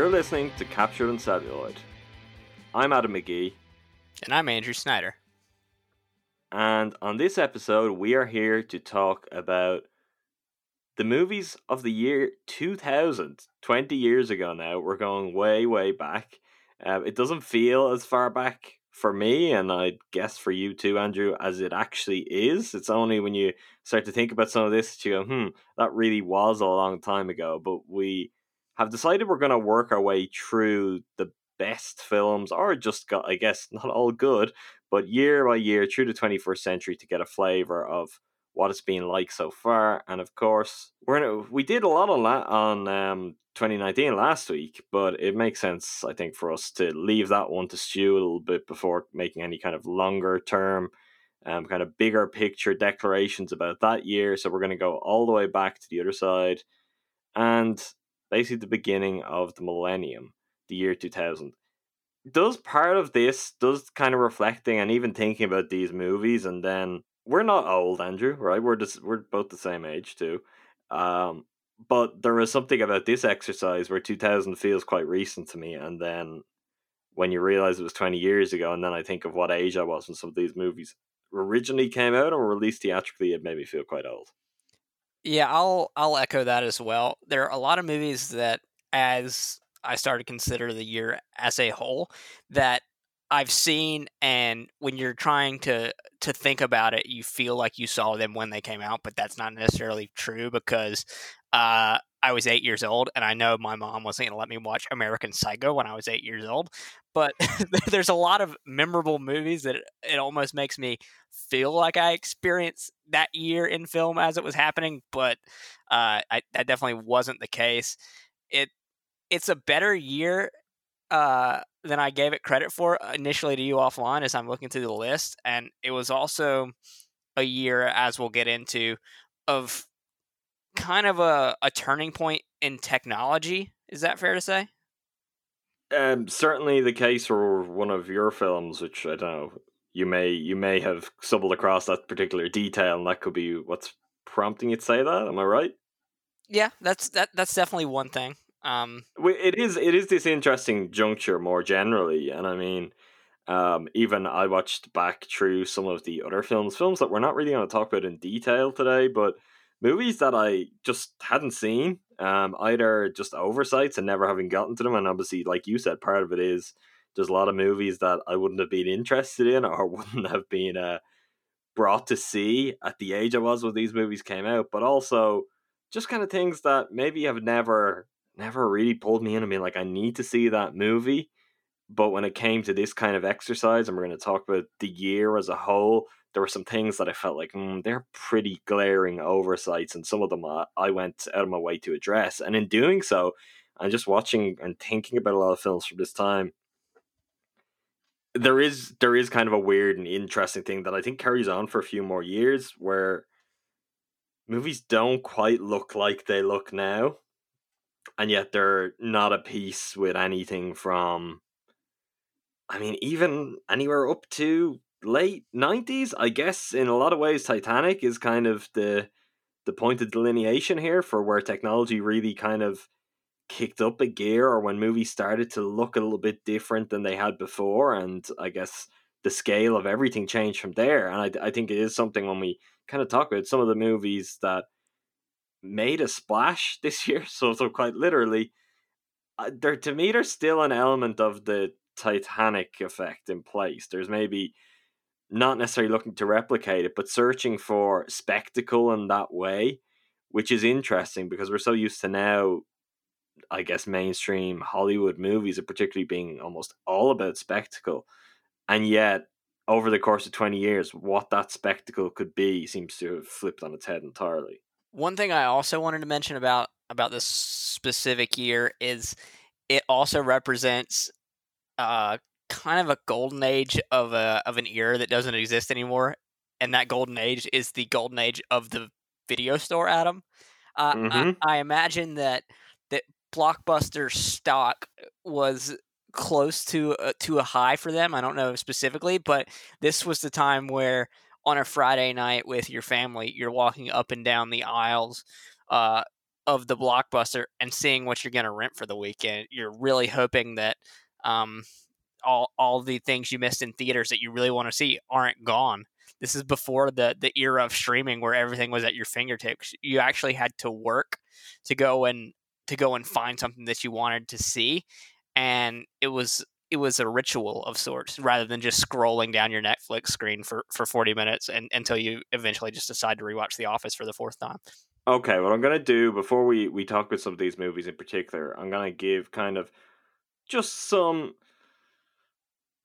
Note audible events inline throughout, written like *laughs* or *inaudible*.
You're listening to Captured on Celluloid. I'm Adam McGee, And I'm Andrew Snyder. and on this episode, we are here to talk about the movies of the year 2000, 20 years ago now. We're going way, way back. Uh, it doesn't feel as far back for me, and I guess for you too, Andrew, as it actually is. It's only when you start to think about some of this that you go, hmm, that really was a long time ago. But we have decided we're going to work our way through the best films, or just got, I guess, *laughs* not all good, but year by year through the 21st century to get a flavor of what it's been like so far. And of course, we're in a, we did a lot on la- on um, 2019 last week, but it makes sense, I think, for us to leave that one to stew a little bit before making any kind of longer term, um, kind of bigger picture declarations about that year. So we're going to go all the way back to the other side, and basically the beginning of the millennium, the year 2000 does part of this does kind of reflecting and even thinking about these movies and then we're not old andrew right? We're just we're both the same age too um but there is something about this exercise where 2000 feels quite recent to me and then when you realize it was 20 years ago and then i think of what age i was when some of these movies originally came out and were released theatrically it made me feel quite old Yeah, I'll I'll echo that as well. There are a lot of movies that as I started to consider the year as a whole that I've seen and when you're trying to to think about it, you feel like you saw them when they came out, but that's not necessarily true because uh I was eight years old, and I know my mom wasn't going to let me watch American Psycho when I was eight years old. But *laughs* there's a lot of memorable movies that it, almost makes me feel like I experienced that year in film as it was happening, but uh, I, that definitely wasn't the case. It it's a better year uh, than I gave it credit for initially to you offline as I'm looking through the list, and it was also a year, as we'll get into, of kind of a, a turning point in technology. Is that fair to say? Um certainly the case for one of your films which i don't know you may you may have stumbled across that particular detail and that could be what's prompting you to say that am i right Yeah, that's that. That's definitely one thing. Um, it is it is this interesting juncture more generally and i mean um even i watched back through some of the other films films that we're not really going to talk about in detail today but movies that i just hadn't seen um either just oversights and never having gotten to them and obviously like you said part of it is there's a lot of movies that i wouldn't have been interested in or *laughs* wouldn't have been uh brought to see at the age i was when these movies came out but also just kind of things that maybe have never never really pulled me in and been like, I need to see that movie. But when it came to this kind of exercise, and we're going to talk about the year as a whole, there were some things that I felt like mm, they're pretty glaring oversights, and some of them I, I went out of my way to address. And in doing so, and just watching and thinking about a lot of films from this time, there is there is kind of a weird and interesting thing that I think carries on for a few more years, where movies don't quite look like they look now and yet they're not at peace with anything from i mean even anywhere up to late 90s i guess in a lot of ways titanic is kind of the the point of delineation here for where technology really kind of kicked up a gear or when movies started to look a little bit different than they had before and i guess the scale of everything changed from there and i, I think it is something when we kind of talk about some of the movies that made a splash *laughs* this year. So, so quite literally, uh, there to me, there's still an element of the Titanic effect in place. There's maybe not necessarily looking to replicate it, but searching for spectacle in that way, which is interesting because we're so used to now, I guess, mainstream Hollywood movies are particularly being almost all about spectacle. And yet, over the course of 20 years, what that spectacle could be seems to have flipped on its head entirely. One thing I also wanted to mention about about this specific year is it also represents uh, kind of a golden age of a of an era that doesn't exist anymore, and that golden age is the golden age of the video store. Adam, uh, Mhm. I, I imagine that that blockbuster stock was close to uh, to a high for them. I don't know specifically, but this was the time where on a Friday night with your family, you're walking up and down the aisles, uh, of the blockbuster and seeing what you're going to rent for the weekend. You're really hoping that um, all all the things you missed in theaters that you really want to see aren't gone. This is before the the era of streaming where everything was at your fingertips. You actually had to work to go and to go and find something that you wanted to see, and it was it was a ritual of sorts rather than just scrolling down your Netflix screen for, for 40 minutes and until you eventually just decide to rewatch The Office for the fourth time. Okay, what I'm gonna do before we we talk about some of these movies in particular, I'm gonna give kind of just some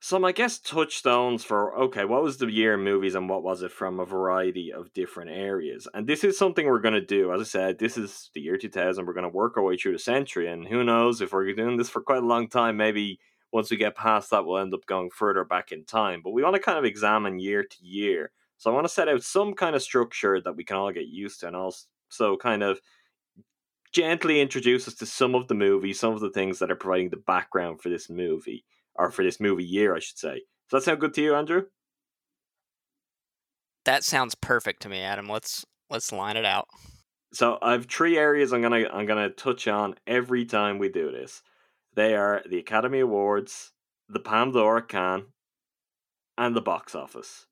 some I guess touchstones for okay, what was the year in movies and what was it from a variety of different areas. And this is something we're gonna do. As I said, this is the year 2000. We're gonna work our way through the century, and who knows if we're doing this for quite a long time, maybe once we get past that, we'll end up going further back in time. But we want to kind of examine year to year. So I want to set out some kind of structure that we can all get used to, and also so kind of gently introduce us to some of the movies, some of the things that are providing the background for this movie, or for this movie year, I should say. Does that sound good to you, Andrew? That sounds perfect to me, Adam. Let's let's line it out. So I have three areas I'm gonna I'm gonna touch on every time we do this. They are the Academy Awards, the Palme d'Or at Cannes, and the box office.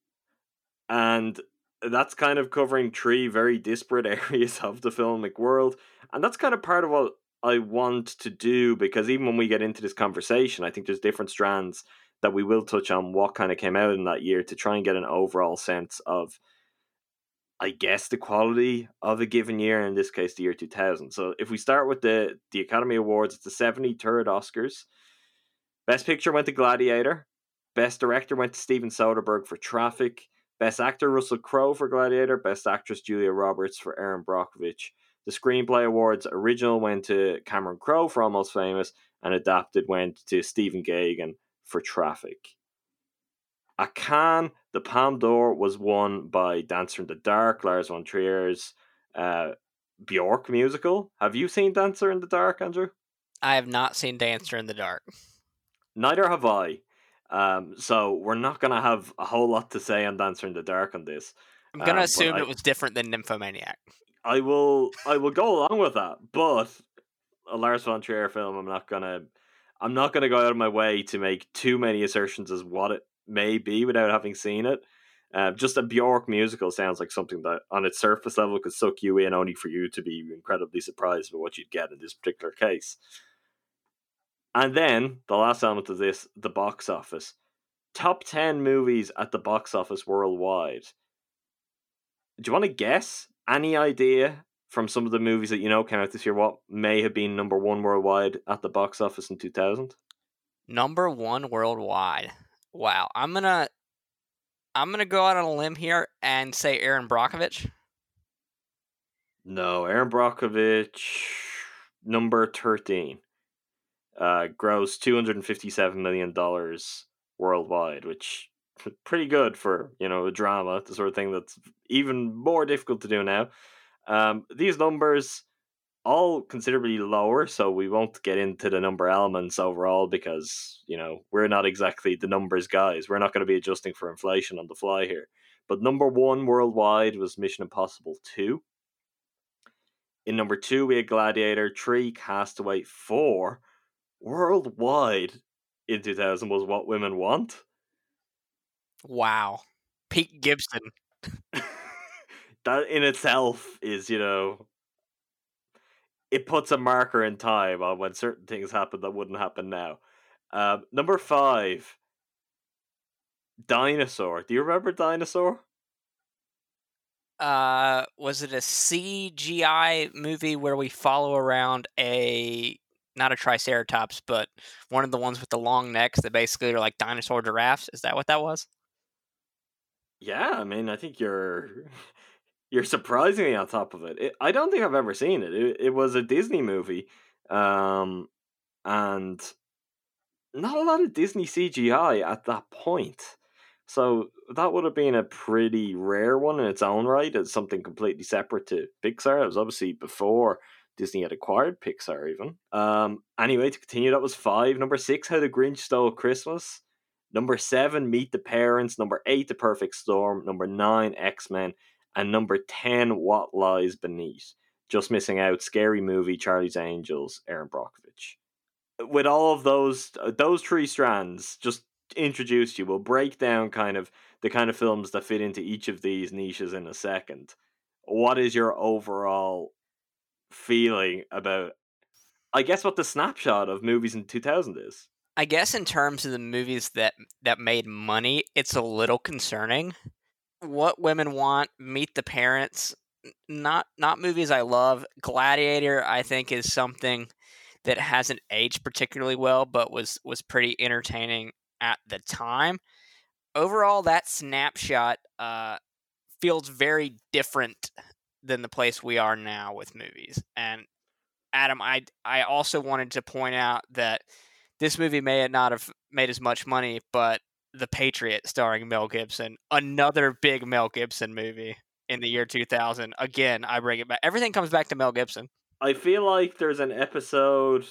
And that's kind of covering three very disparate *laughs* areas of the filmic world. And that's kind of part of what I want to do because even when we get into this conversation, I think there's different strands that we will touch on what kind of came out in that year to try and get an overall sense of, I guess, the quality of a given year, in this case, the year 2000. So if we start with the, the Academy Awards, it's the 73rd Oscars. Best Picture went to Gladiator. Best Director went to Steven Soderbergh for Traffic. Best Actor Russell Crowe for Gladiator, Best Actress Julia Roberts for Erin Brockovich. The Screenplay Awards original went to Cameron Crowe for Almost Famous, and adapted went to Stephen Gaghan for Traffic. At Cannes, the Palme d'Or was won by Dancer in the Dark, Lars von Trier's uh, Bjork musical. Have you seen Dancer in the Dark, Andrew? I have not seen Dancer in the Dark. Neither have I. Um, so we're not gonna have a whole lot to say on Dancer in the Dark on this. I'm gonna um, assume I, it was different than Nymphomaniac. I will I will go along with that, but a Lars von Trier film, I'm not gonna I'm not gonna go out of my way to make too many assertions as what it may be without having seen it. Uh, just a Bjork musical sounds like something that, on its surface level, could suck you in, only for you to be incredibly surprised by what you'd get in this particular case. And then the last element of this, the box office. Top 10 movies at the box office worldwide. Do you want to guess? Any idea from some of the movies that you know came out this year what may have been number one worldwide at the box office in 2000? Number one worldwide. Wow. I'm going to. I'm gonna go out on a limb here and say Erin Brockovich. No, Erin Brockovich, number thirteen uh, grossed two hundred and fifty seven million dollars worldwide, which pretty good for you know a drama, the sort of thing that's even more difficult to do now. Um, these numbers all considerably lower, so we won't get into the number elements overall because you know we're not exactly the numbers guys. We're not going to be adjusting for inflation on the fly here. But number one worldwide was Mission Impossible Two. In number two, we had Gladiator. Three, Castaway. Four, worldwide in 2000 was What Women Want. Wow. Pete Gibson. *laughs* that in itself is, you know, it puts a marker in time on when certain things happen that wouldn't happen now. Um, number five, Dinosaur. Do you remember Dinosaur? Uh, was it a CGI movie where we follow around a not a triceratops, but one of the ones with the long necks that basically are like dinosaur giraffes. Is that what that was? Yeah, I mean, I think you're *laughs* you're surprisingly on top of it. it I don't think I've ever seen it. it. It was a Disney movie, um, and not a lot of Disney CGI at that point. So that would have been a pretty rare one in its own right. It's something completely separate to Pixar. It was obviously before Disney had acquired Pixar even. Um, anyway, to continue, that was five. Number six, How the Grinch Stole Christmas. Number seven, Meet the Parents. Number eight, The Perfect Storm. Number nine, X Men. And number 10, What Lies Beneath. Just Missing Out, Scary Movie, Charlie's Angels, Erin Brockovich. With all of those those three strands, just introduced you. We'll break down kind of the kind of films that fit into each of these niches in a second. What is your overall feeling about I guess what the snapshot of movies in 2000 is? I guess in terms of the movies that that made money, it's a little concerning. What women want, Meet the Parents, not not movies I love. Gladiator, I think, is something that hasn't aged particularly well, but was was pretty entertaining at the time. Overall, that snapshot uh, feels very different than the place we are now with movies. And Adam, I I also wanted to point out that this movie may not have made as much money, but The Patriot, starring Mel Gibson, another big Mel Gibson movie in the year 2000. Again, I bring it back. Everything comes back to Mel Gibson. I feel like there's an episode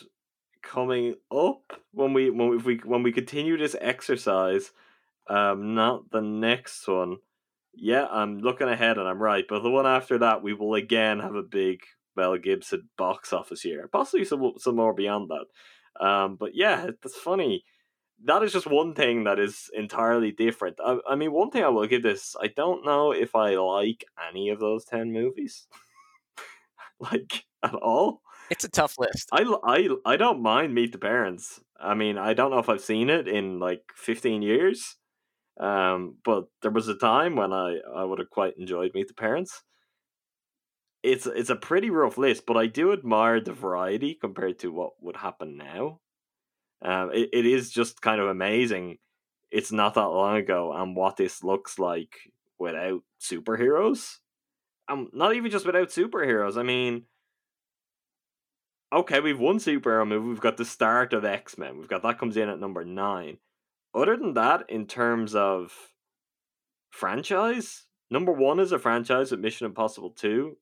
coming up when we when we, we when we continue this exercise. Um, not the next one. Yeah, I'm looking ahead and I'm right, but the one after that, we will again have a big Mel Gibson box office year, possibly some some more beyond that. Um, but yeah, that's funny. That is just one thing that is entirely different. I, I mean, one thing I will give this: I don't know if I like any of those ten movies, *laughs* like at all. It's a tough list. I, I, I don't mind Meet the Parents. I mean, I don't know if I've seen it in like 15 years. Um, but there was a time when I, I would have quite enjoyed Meet the Parents. It's it's a pretty rough list, but I do admire the variety compared to what would happen now. Um, it, it is just kind of amazing. It's not that long ago, and what this looks like without superheroes. Um, not even just without superheroes. I mean, okay, we've one superhero movie. We've got the start of X Men. We've got that comes in at number nine. Other than that, in terms of franchise, number one is a franchise with Mission Impossible Two.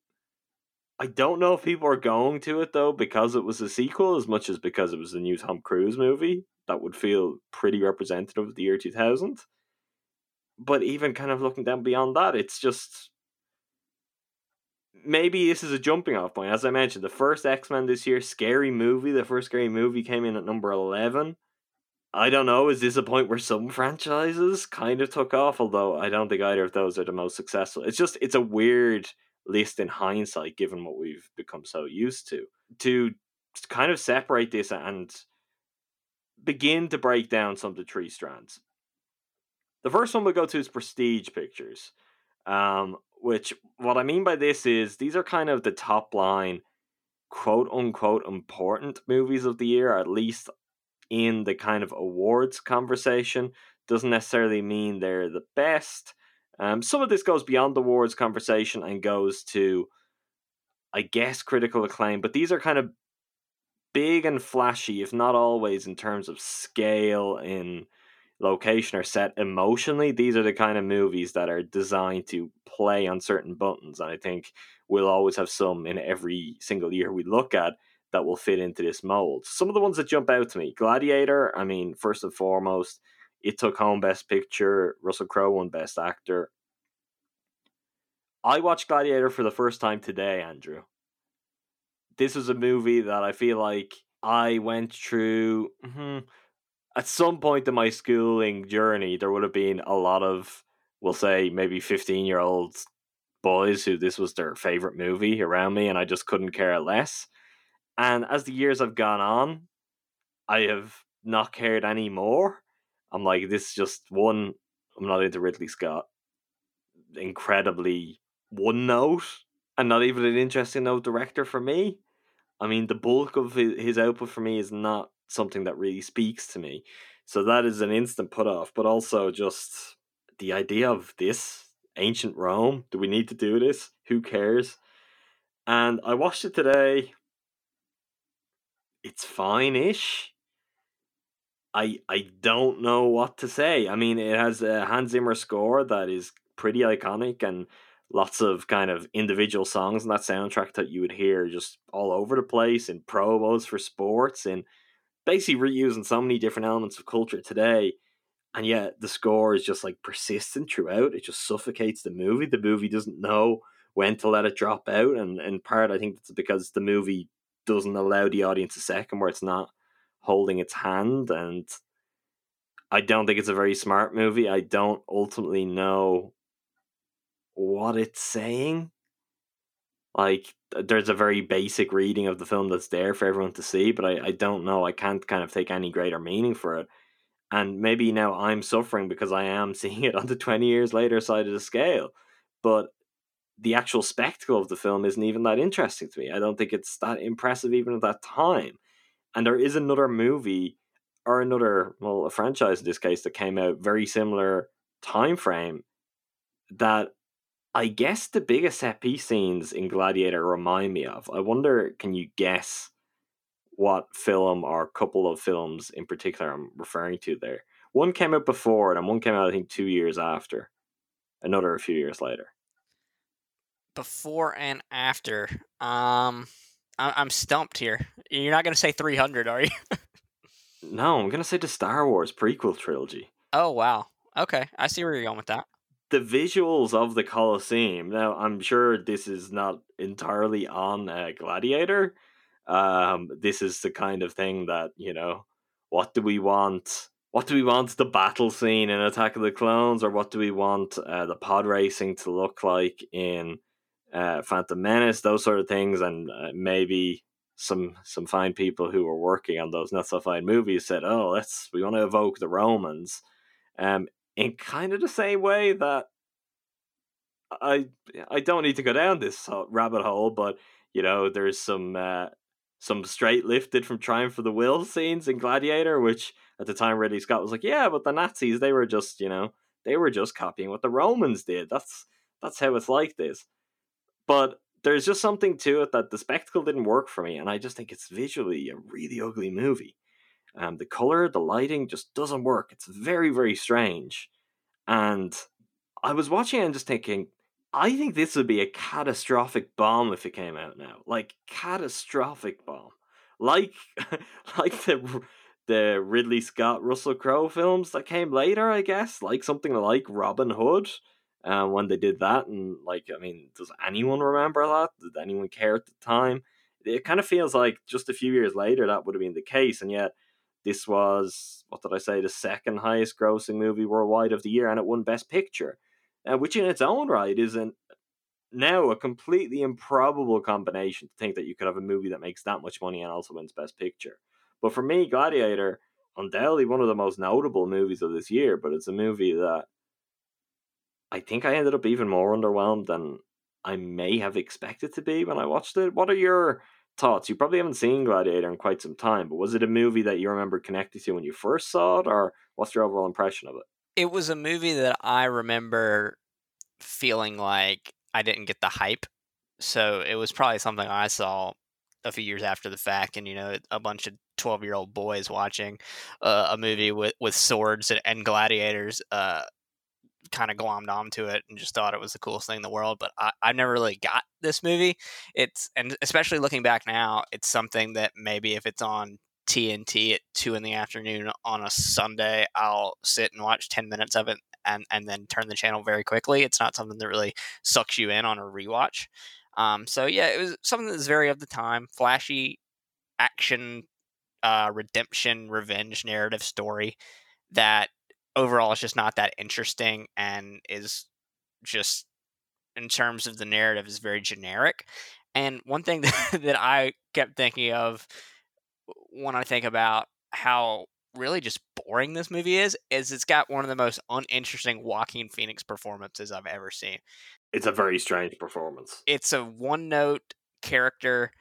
I don't know if people are going to it though because it was a sequel as much as because it was a new Tom Cruise movie. That would feel pretty representative of the year 2000. But even kind of looking down beyond that, it's just maybe this is a jumping off point. As I mentioned, the first X Men this year, scary movie. The first scary movie came in at number 11. I don't know. Is this a point where some franchises kind of took off? Although I don't think either of those are the most successful. It's just, it's a weird list in hindsight, given what we've become so used to. To kind of separate this and begin to break down some of the three strands. The first one we'll go to is Prestige Pictures, um, which what I mean by this is these are kind of the top line, quote unquote, important movies of the year, at least in the kind of awards conversation. Doesn't necessarily mean they're the best. Um, some of this goes beyond the awards conversation and goes to, I guess, critical acclaim, but these are kind of big and flashy, if not always in terms of scale in location or set emotionally. These are the kind of movies that are designed to play on certain buttons. And I think we'll always have some in every single year we look at that will fit into this mold. Some of the ones that jump out to me Gladiator, I mean, first and foremost, it took home Best Picture. Russell Crowe won Best Actor. I watched Gladiator for the first time today, Andrew. This is a movie that I feel like I went through. Mm-hmm, at some point in my schooling journey, there would have been a lot of, we'll say, maybe 15 year old boys who this was their favorite movie around me, and I just couldn't care less. And as the years have gone on, I have not cared any more. I'm like, this is just one. I'm not into Ridley Scott. Incredibly one note, and not even an interesting note director for me. I mean, the bulk of his output for me is not something that really speaks to me. So that is an instant put off, but also just the idea of this ancient Rome. Do we need to do this? Who cares? And I watched it today. It's fine ish. I I don't know what to say. I mean, it has a Hans Zimmer score that is pretty iconic and lots of kind of individual songs in that soundtrack that you would hear just all over the place in promos for sports and basically reusing so many different elements of culture today. And yet the score is just like persistent throughout. It just suffocates the movie. The movie doesn't know when to let it drop out, and in part I think it's because the movie doesn't allow the audience a second where it's not holding its hand, and I don't think it's a very smart movie. I don't ultimately know what it's saying. Like, there's a very basic reading of the film that's there for everyone to see, but I, I don't know. I can't kind of take any greater meaning for it. And maybe now I'm suffering because I am *laughs* seeing it on the 20 years later side of the scale. But the actual spectacle of the film isn't even that interesting to me. I don't think it's that impressive even at that time. And there is another movie or another, well, a franchise in this case that came out very similar time frame that I guess the biggest set piece scenes in Gladiator remind me of. I wonder, can you guess what film or couple of films in particular I'm referring to there? One came out before, and one came out I think two years after. Another a few years later. Before and after. Um, I'm stumped here. You're not going to say 300, are you? *laughs* no, I'm going to say the Star Wars prequel trilogy. Oh wow. Okay, I see where you're going with that the visuals of the Colosseum. Now, I'm sure this is not entirely on uh, Gladiator. Um, this is the kind of thing that you know. What do we want? What do we want the battle scene in Attack of the Clones, or what do we want uh, the pod racing to look like in uh, Phantom Menace? Those sort of things, and uh, maybe some some fine people who were working on those not so fine movies said, "Oh, let's we want to evoke the Romans." Um, in kind of the same way that I I don't need to go down this rabbit hole, but you know, there's some uh, some straight lifted from Triumph for the Will scenes in Gladiator, which at the time Ridley Scott was like, yeah, but the Nazis they were just you know they were just copying what the Romans did. That's that's how it's like this. But there's just something to it that the spectacle didn't work for me, and I just think it's visually a really ugly movie. Um, the color, the lighting just doesn't work. It's very, very strange. And I was watching and just thinking, I think this would be a catastrophic bomb if it came out now. Like catastrophic bomb. Like *laughs* like the the Ridley Scott Russell Crowe films that came later, I guess. Like something like Robin Hood. Um, when they did that and like I mean, does anyone remember that? Did anyone care at the time? It kind of feels like just a few years later that would have been the case, and yet this was what did I say, the second highest grossing movie worldwide of the year, and it won Best Picture, uh, which in its own right is an now a completely improbable combination to think that you could have a movie that makes that much money and also wins Best Picture. But for me, Gladiator, undoubtedly one of the most notable movies of this year, but it's a movie that I think I ended up even more underwhelmed than I may have expected to be when I watched it. What are your thoughts? You probably haven't seen Gladiator in quite some time, but was it a movie that you remember connecting to when you first saw it, or what's your overall impression of it? It was a movie that I remember feeling like I didn't get the hype. So it was probably something I saw a few years after the fact, and you know, a bunch of twelve-year-old boys watching uh, a movie with with swords and, and gladiators. Uh, kind of glommed onto it and just thought it was the coolest thing in the world. But I, I never really got this movie. It's and especially looking back now, it's something that maybe if it's on TNT at two in the afternoon on a Sunday, I'll sit and watch ten minutes of it and and then turn the channel very quickly. It's not something that really sucks you in on a rewatch. Um, so yeah, it was something that was very of the time, flashy action, uh, redemption, revenge narrative story that overall it's just not that interesting and is just in terms of the narrative is very generic. And one thing *laughs* that, that I kept thinking of when I think about how really just boring this movie is is it's got one of the most uninteresting Joaquin Phoenix performances I've ever seen. It's a very strange performance. It's a one note character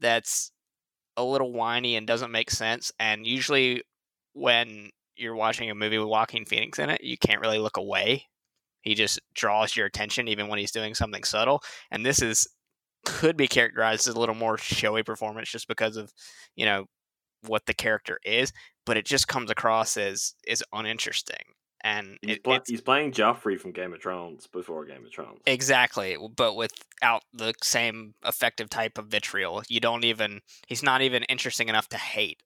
that's a little whiny and doesn't make sense and usually when you're watching a movie with Joaquin Phoenix in it, you can't really look away. He just draws your attention even when he's doing something subtle. And this is could be characterized as a little more showy performance just because of, you know, what the character is, but it just comes across as is uninteresting. And he's, it, play, he's playing Joffrey from Game of Thrones before Game of Thrones. Exactly, but without the same effective type of vitriol. You don't even he's not even interesting enough to hate.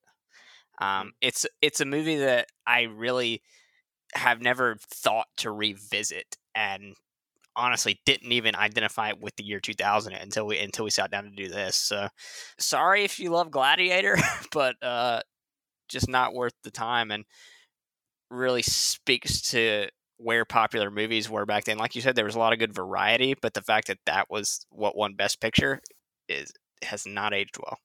Um, it's it's a movie that I really have never thought to revisit, and honestly didn't even identify it with the year 2000 until we until we sat down to do this. So sorry if you love Gladiator, *laughs* but uh, just not worth the time and really speaks to where popular movies were back then. Like you said, there was a lot of good variety, but the fact that that was what won Best Picture is has not aged well.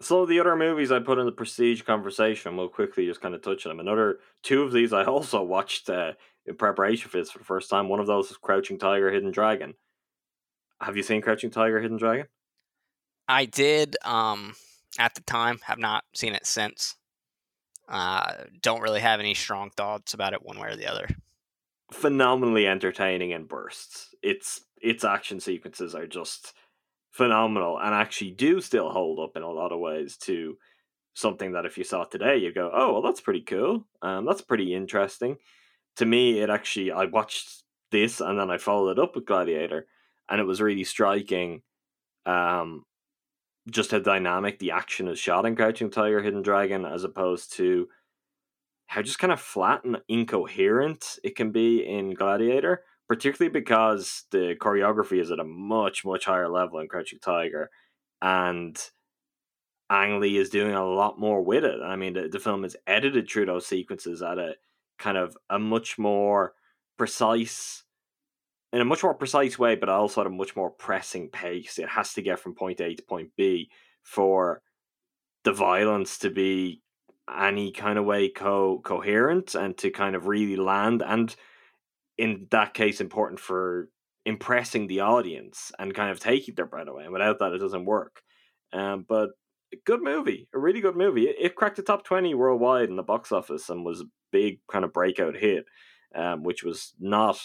So the other movies I put in the prestige conversation, we'll quickly just kind of touch on them. Another two of these I *laughs* also watched uh, in preparation for this for the first time. One of those is Crouching Tiger, Hidden Dragon. Have you seen Crouching Tiger, Hidden Dragon? I did um, at the time. Have not seen it since. Uh, don't really have any strong thoughts about it one way or the other. Phenomenally entertaining in bursts. Its its action sequences are just phenomenal and actually do still hold up in a lot of ways to something that if you saw today you go oh well that's pretty cool. Um that's pretty interesting. To me it actually i watched this and then i followed it up with gladiator and it was really striking um just how dynamic the action is shot in crouching tiger hidden dragon as opposed to how just kind of flat and incoherent it can be in gladiator particularly because the choreography is at a much much higher level in Crouching Tiger, and Ang Lee is doing a lot more with it. I mean, the, the film is edited through those sequences at a kind of a much more precise, in a much more precise way, but also at a much more pressing pace. It has to get from point A to point B for the violence to be any kind of way co coherent and to kind of really land and in that case important for impressing the audience and kind of taking their breath away. And without that, it doesn't work. Um, but good movie, a really good movie. It, it, cracked the top twenty worldwide in the box office and was a big kind of breakout hit, um, which was not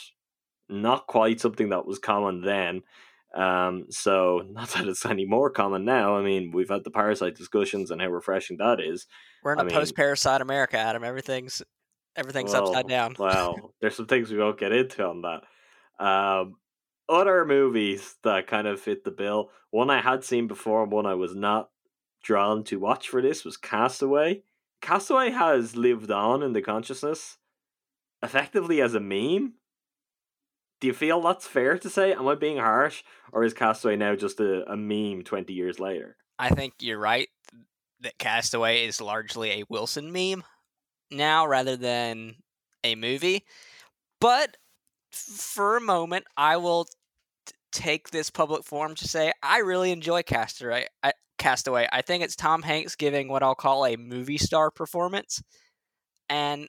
not quite something that was common then. Um, so *laughs* not that it's any more common now. I mean, we've had the parasite discussions and how refreshing that is. We're in I a post parasite America, Adam. Everything's Everything's well, upside down. *laughs* well, there's some things we won't get into on that. Um, other movies that kind of fit the bill. One I had seen before, and one I was not drawn to watch for this was Castaway. Castaway has lived on in the consciousness, effectively as a meme. Do you feel that's fair to say? Am I being harsh, or is Castaway now just a, a meme twenty years later? I think you're right that Castaway is largely a Wilson meme now rather than a movie. But for a moment, I will t- take this public forum to say I really enjoy Castaway. I, Castaway. I think it's Tom Hanks giving what I'll call a movie star performance, and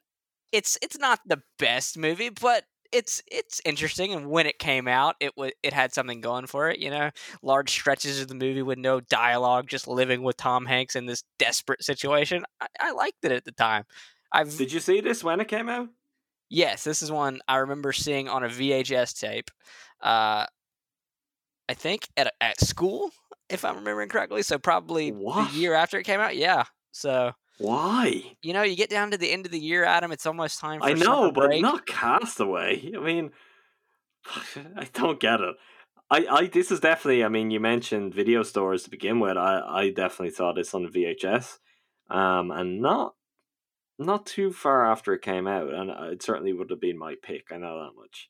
it's it's not the best movie, but it's it's interesting. And when it came out, it was it had something going for it. You know, large stretches of the movie with no dialogue, just living with Tom Hanks in this desperate situation. I, I liked it at the time. I've Did you see this when it came out? Yes, this is one I remember seeing on a VHS tape. Uh, I think at at school, if I'm remembering correctly. So probably what? the year after it came out. Yeah. So why? You know, you get down to the end of the year, Adam. It's almost time. for I know, but break. not Castaway. I mean, *laughs* I don't get it. I, I, this is definitely. I mean, you mentioned video stores to begin with. I, I definitely saw this on VHS, um, and not not too far after it came out, and it certainly would have been my pick. I know that much.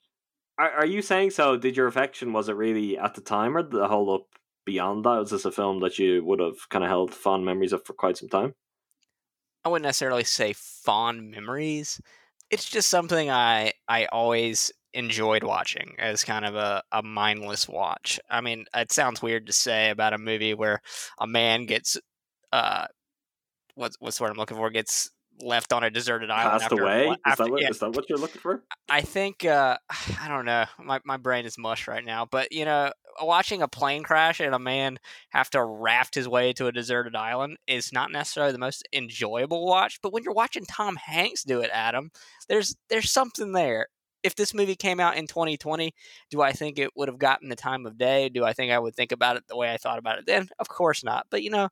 Are, are you saying so? Did your affection was it really at the time, or the hold up beyond that? Was this a film that you would have kind of held fond memories of for quite some time? I wouldn't necessarily say fond memories. It's just something I I always enjoyed watching as kind of a, a mindless watch. I mean, it sounds weird to say about a movie where a man gets uh what's what's what I'm looking for gets left on a deserted island. Passed after, away? After, is, that what, yeah. is that what you're looking for? I think uh, *sighs* I don't know. My my brain is mush right now, but you know, watching a plane crash and a man have to raft his way to a deserted island is not necessarily the most enjoyable watch. But when you're watching Tom Hanks do it, Adam, there's there's something there. If this movie came out in 2020, do I think it would have gotten the time of day? Do I think I would think about it the way I thought about it then? Of course not. But you know,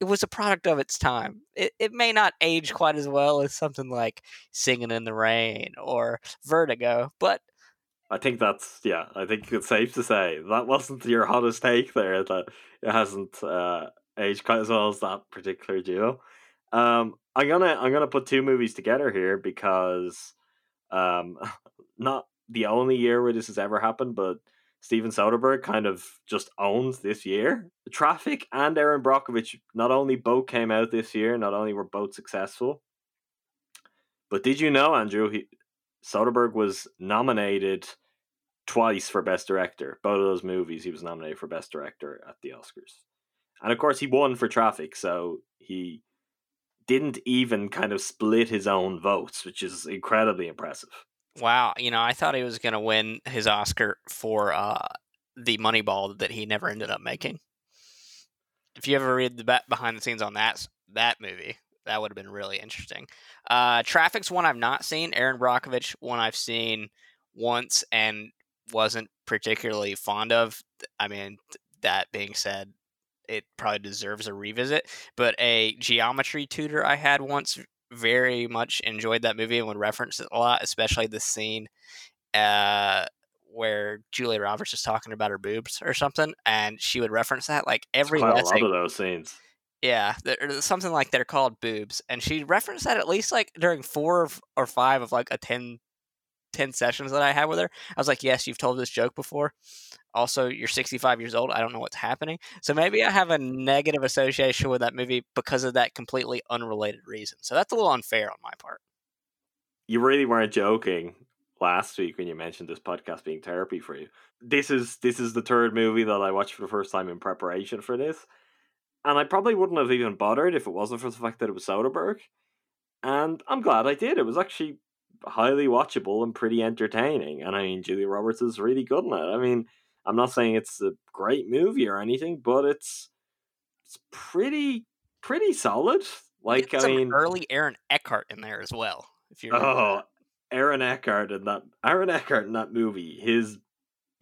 it was a product of its time. It, it may not age quite as well as something like Singing in the Rain or Vertigo, but I think that's yeah. I think it's safe to say that wasn't your hottest take there. That it hasn't uh, aged quite as well as that particular duo. Um, I'm gonna I'm gonna put two movies together here because um, *laughs* not the only year where this has ever happened, but Steven Soderbergh kind of just owns this year. Traffic and Erin Brockovich not only both came out this year, not only were both successful, but did you know, Andrew, he, Soderbergh was nominated twice for Best Director. Both of those movies, he was nominated for Best Director at the Oscars. And of course, he won for Traffic, so he didn't even kind of split his own votes, which is incredibly impressive. Wow, you know, I thought he was going to win his Oscar for uh, the Moneyball that he never ended up making. If you ever read the behind the scenes on that that movie, that would have been really interesting. Uh, Traffic's one I've not seen. Erin Brockovich, one I've seen once and wasn't particularly fond of. I mean, that being said, it probably deserves a revisit. But a geometry tutor I had once very much enjoyed that movie and would reference it a lot, especially the scene uh, where Julia Roberts is talking about her boobs or something, and she would reference that like every quite lesson. a lot of those scenes. Yeah, something like they're called boobs, and she referenced that at least like during four or five of like a 10, 10 sessions that I had with her. I was like, "Yes, you've told this joke before." Also, you're 65 years old. I don't know what's happening. So maybe I have a negative association with that movie because of that completely unrelated reason. So that's a little unfair on my part. You really weren't joking last week when you mentioned this podcast being therapy for you. This is this is the third movie that I watched for the first time in preparation for this. And I probably wouldn't have even bothered if it wasn't for the fact that it was Soderbergh. And I'm glad I did. It was actually highly watchable and pretty entertaining. And I mean, Julia Roberts is really good in it. I mean, I'm not saying it's a great movie or anything, but it's it's pretty pretty solid. Like I mean, early Aaron Eckhart in there as well. If you oh, Aaron Eckhart in that Aaron Eckhart in that movie, his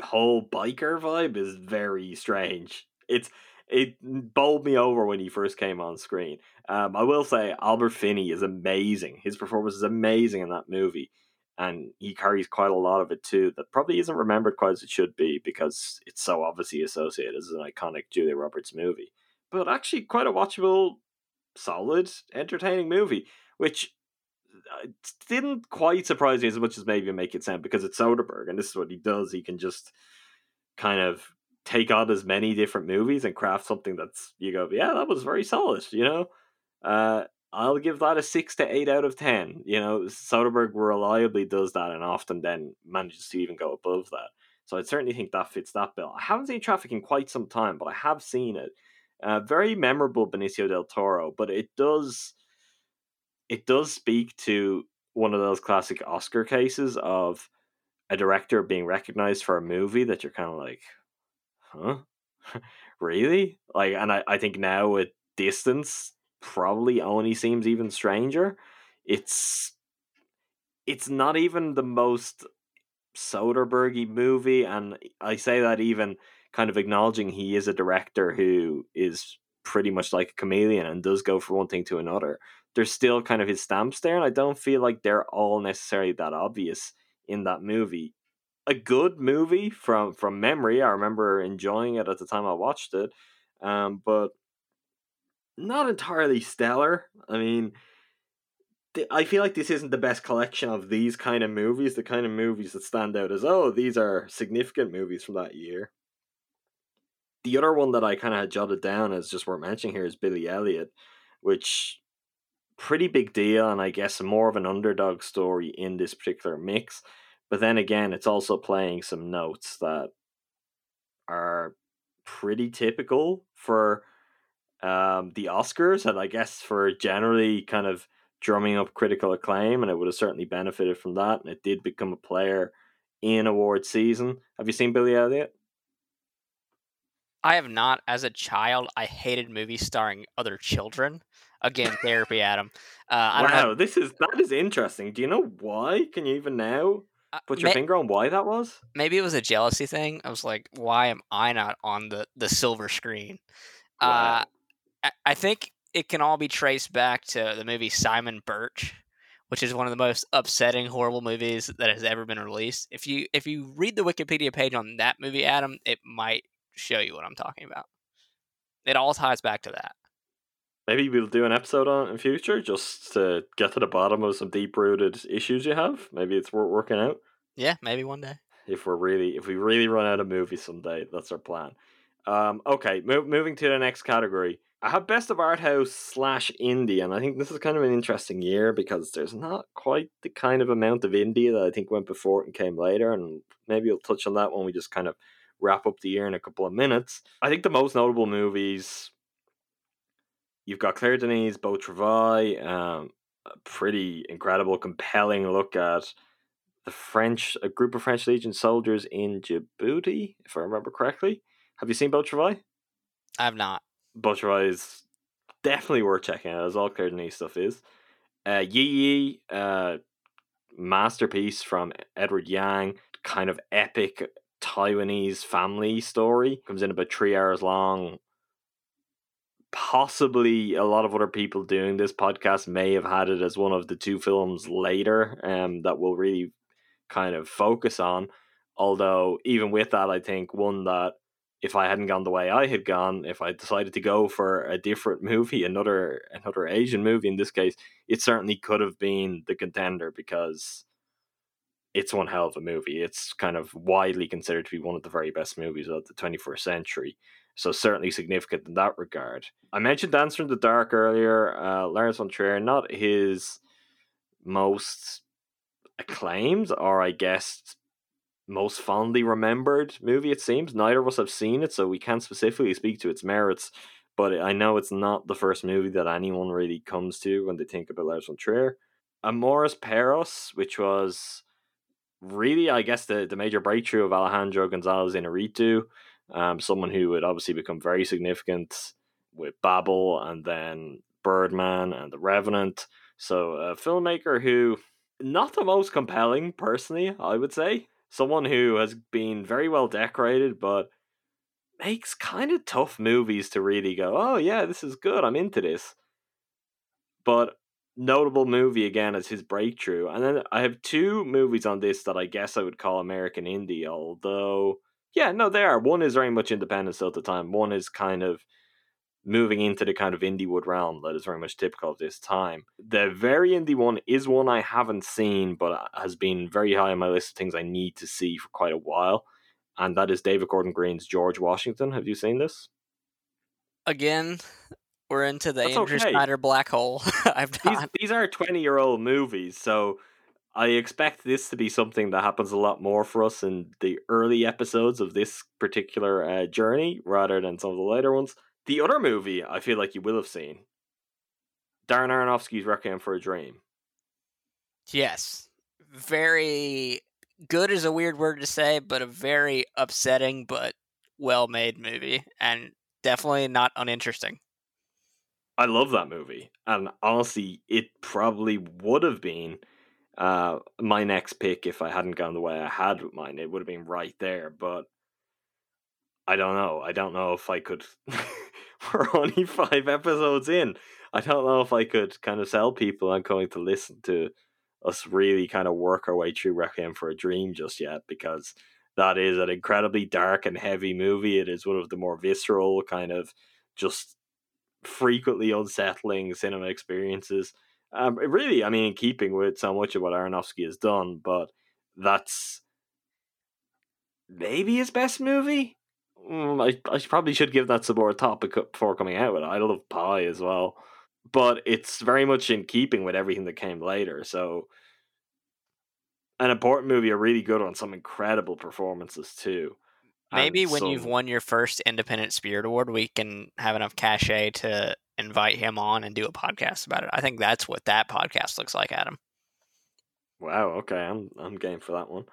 whole biker vibe is very strange. It's it bowled me over when he first came on screen. Um, I will say Albert Finney is amazing. His performance is amazing in that movie and he carries quite a lot of it too that probably isn't remembered quite as it should be because it's so obviously associated as an iconic Julia Roberts movie. But actually, quite a watchable, solid, entertaining movie, which uh, didn't quite surprise me as much as maybe make it sound because it's Soderbergh and this is what he does. He can just kind of take on as many different movies and craft something that's you go, yeah, that was very solid, you know. Uh, I'll give that a six to eight out of ten. You know, Soderbergh reliably does that and often then manages to even go above that. So I certainly think that fits that bill. I haven't seen Traffic in quite some time, but I have seen it. Uh, very memorable Benicio del Toro, but it does it does speak to one of those classic Oscar cases of a director being recognized for a movie that you're kind of like, huh, *laughs* really? Like, and I, I think now with distance, probably only seems even stranger. It's it's not even the most Soderberghy movie, and I say that even kind of acknowledging he is a director who is pretty much like a chameleon and does go from one thing to another. There's still kind of his stamps there, and I don't feel like they're all necessarily that obvious in that movie. A good movie from from memory. I remember enjoying it at the time I watched it, um, but not entirely stellar. I mean, I feel like this isn't the best collection of these kind of movies, the kind of movies that stand out as, oh, these are significant movies from that year. The other one that I kind of had jotted down as just worth mentioning here is Billy Elliot, which pretty big deal, and I guess more of an underdog story in this particular mix. But then again, it's also playing some notes that are pretty typical for um, the Oscars, and I guess for generally kind of drumming up critical acclaim, and it would have certainly benefited from that. And it did become a player in award season. Have you seen Billy Elliot? I have not. As a child, I hated movies starring other children. Again, therapy, Adam. Uh, wow, know. this is that is interesting. Do you know why? Can you even now put your finger on why that was? Maybe it was a jealousy thing. I was like, why am I not on the the silver screen? Wow. Uh, I think it can all be traced back to the movie Simon Birch, which is one of the most upsetting, horrible movies that has ever been released. If you if you read the Wikipedia page on that movie, Adam, it might show you what I'm talking about. It all ties back to that. Maybe we'll do an episode on it in future just to get to the bottom of some deep rooted issues you have. Maybe it's worth working out. Yeah, maybe one day. If we're really, if we really run out of movies someday, that's our plan. Um, okay, mo- moving to the next category. I have best of art house slash indie, and I think this is kind of an interesting year because there's not quite the kind of amount of indie that I think went before and came later, and maybe we'll touch on that when we just kind of wrap up the year in a couple of minutes. I think the most notable movies you've got Claire Denis, Beau Travail, um, a pretty incredible, compelling look at the French, a group of French Legion soldiers in Djibouti, if I remember correctly. Have you seen Beau Travail? I have not. Beau Travail is definitely worth checking out, as all Claire Denis stuff is. Uh, Yi Yi, uh, masterpiece from Edward Yang, kind of epic Taiwanese family story. Comes in about three hours long. Possibly a lot of other people doing this podcast may have had it as one of the two films later um, that we'll really kind of focus on. Although, even with that, I think one that if I hadn't gone the way I had gone, if I decided to go for a different movie, another another Asian movie in this case, it certainly could have been the contender because it's one hell of a movie. It's kind of widely considered to be one of the very best movies of the 21st century. So certainly significant in that regard. I mentioned Dancer in the Dark earlier. Uh, von Trier, not his most acclaimed, or I guess most fondly remembered movie, it seems. Neither of us have seen it, so we can't specifically speak to its merits. But I know it's not the first movie that anyone really comes to when they think about Lars von Trier. Amores Perros, which was really, I guess, the, the major breakthrough of Alejandro Gonzalez Inarritu, um, someone who would obviously become very significant with Babel and then Birdman and The Revenant. So a filmmaker who, not the most compelling, personally, I would say someone who has been very well decorated, but makes kind of tough movies to really go, oh yeah, this is good. I'm into this. But notable movie again as his breakthrough. And then I have two movies on this that I guess I would call American indie, although yeah, no, they are. One is very much independent still at the time. One is kind of moving into the kind of indie wood realm that is very much typical of this time. The very indie one is one I haven't seen, but has been very high on my list of things I need to see for quite a while. And that is David Gordon Green's George Washington. Have you seen this? Again, we're into the That's Andrew okay. Snyder black hole. *laughs* I've these, these are 20 year old movies, so I expect this to be something that happens a lot more for us in the early episodes of this particular uh, journey rather than some of the later ones. The other movie I feel like you will have seen Darren Aronofsky's Requiem for a Dream. Yes. Very good is a weird word to say, but a very upsetting but well made movie and definitely not uninteresting. I love that movie. And honestly, it probably would have been uh, my next pick if I hadn't gone the way I had with mine. It would have been right there, but I don't know. I don't know if I could. *laughs* We're only five episodes in. I don't know if I could kind of sell people I'm going to listen to us really kind of work our way through Requiem for a Dream just yet because that is an incredibly dark and heavy movie. It is one of the more visceral, kind of just frequently unsettling cinema experiences. Um, really, I mean, in keeping with so much of what Aronofsky has done, but that's maybe his best movie. Mm, I, I probably should give that some more thought before coming out with it. I love Pi as well, but it's very much in keeping with everything that came later. So, an important movie, a really good one, some incredible performances too. Maybe when some... you've won your first Independent Spirit Award, we can have enough cachet to invite him on and do a podcast about it. I think that's what that podcast looks like, Adam. Wow. Okay, I'm I'm game for that one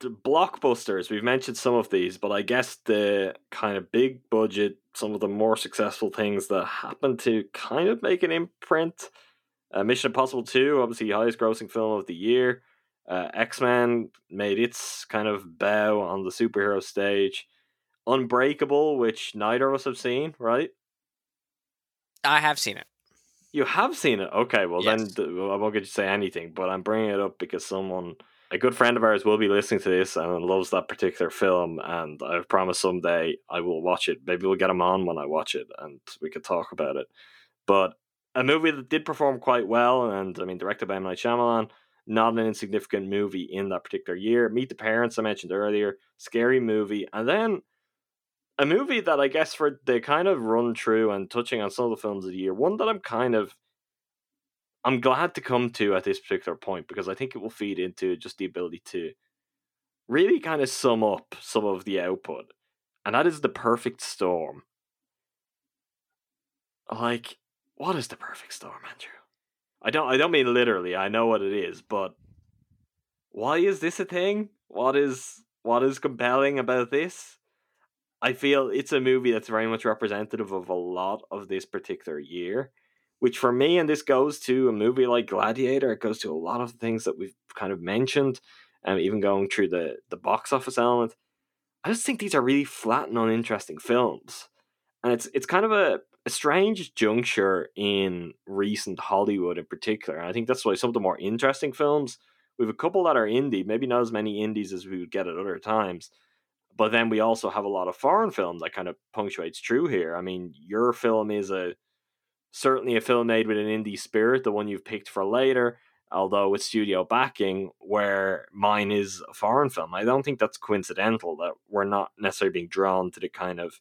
the blockbusters we've mentioned some of these but i guess the kind of big budget some of the more successful things that happen to kind of make an imprint uh, mission impossible 2 obviously highest grossing film of the year uh, x-men made its kind of bow on the superhero stage unbreakable which neither of us have seen right i have seen it you have seen it okay well yes. then i won't get you to say anything but i'm bringing it up because someone a good friend of ours will be listening to this and loves that particular film and I've promised someday I will watch it. Maybe we'll get him on when I watch it and we could talk about it. But a movie that did perform quite well and I mean directed by M. Night Shyamalan, not an insignificant movie in that particular year. Meet the Parents, I mentioned earlier, scary movie. And then a movie that I guess for the kind of run through and touching on some of the films of the year, one that I'm kind of I'm glad to come to at this particular point because I think it will feed into just the ability to really kind of sum up some of the output. And that is the perfect storm. Like, what is the perfect storm, Andrew? I don't I don't mean literally, I know what it is, but why is this a thing? What is what is compelling about this? I feel it's a movie that's very much representative of a lot of this particular year. Which for me, and this goes to a movie like Gladiator, it goes to a lot of things that we've kind of mentioned, and um, even going through the, the box office element. I just think these are really flat and uninteresting films. And it's it's kind of a, a strange juncture in recent Hollywood in particular. And I think that's why some of the more interesting films, we have a couple that are indie, maybe not as many indies as we would get at other times. But then we also have a lot of foreign film that kind of punctuates through here. I mean, your film is a certainly a film made with an indie spirit, the one you've picked for later, although with studio backing, where mine is a foreign film. I don't think that's coincidental that we're not necessarily being drawn to the kind of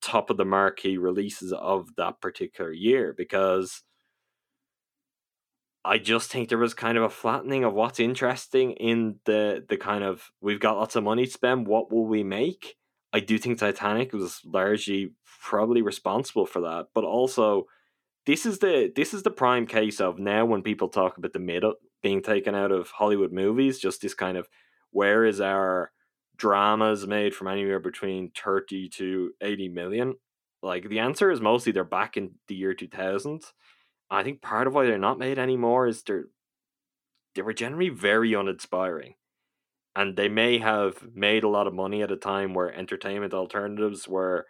top of the marquee releases of that particular year because I just think there was kind of a flattening of what's interesting in the the kind of we've got lots of money to spend. What will we make? I do think Titanic was largely probably responsible for that, but also this is the this is the prime case of now when people talk about the middle being taken out of Hollywood movies, just this kind of where is our dramas made from anywhere between 30 to 80 million? Like the answer is mostly they're back in the year 2000. I think part of why they're not made anymore is they're they were generally very uninspiring. And they may have made a lot of money at a time where entertainment alternatives were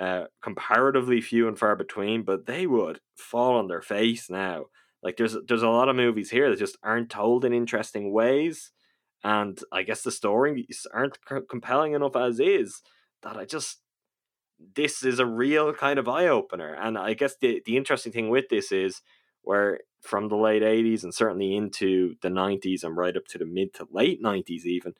uh, comparatively few and far between, but they would fall on their face now. Like there's there's a lot of movies here that just aren't told in interesting ways and I guess the stories aren't compelling enough as is that I just this is a real kind of eye opener. And I guess the the interesting thing with this is where from the late 80s and certainly into the 90s and right up to the mid to late 90s even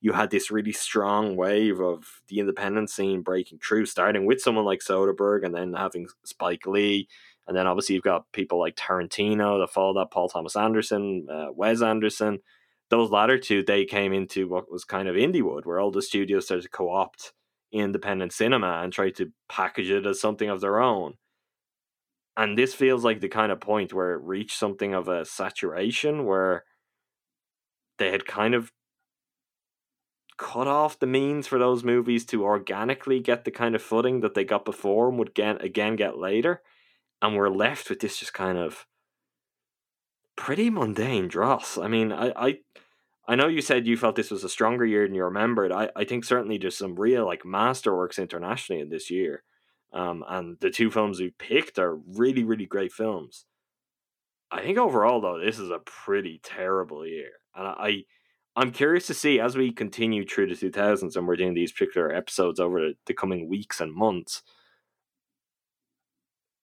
you had this really strong wave of the independent scene breaking through starting with someone like Soderbergh and then having Spike Lee and then obviously you've got people like Tarantino that followed that Paul Thomas Anderson uh, Wes Anderson those latter two, they came into what was kind of Indiewood, where all the studios started to co opt independent cinema and try to package it as something of their own. And this feels like the kind of point where it reached something of a saturation where they had kind of cut off the means for those movies to organically get the kind of footing that they got before and would get again get later. And we're left with this just kind of pretty mundane dross. I mean, I, I I know you said you felt this was a stronger year than you remembered. I, I think certainly there's some real like masterworks internationally in this year. Um, and the two films we picked are really, really great films. I think overall though, this is a pretty terrible year. And I I'm curious to see as we continue through the 2000s and we're doing these particular episodes over the, the coming weeks and months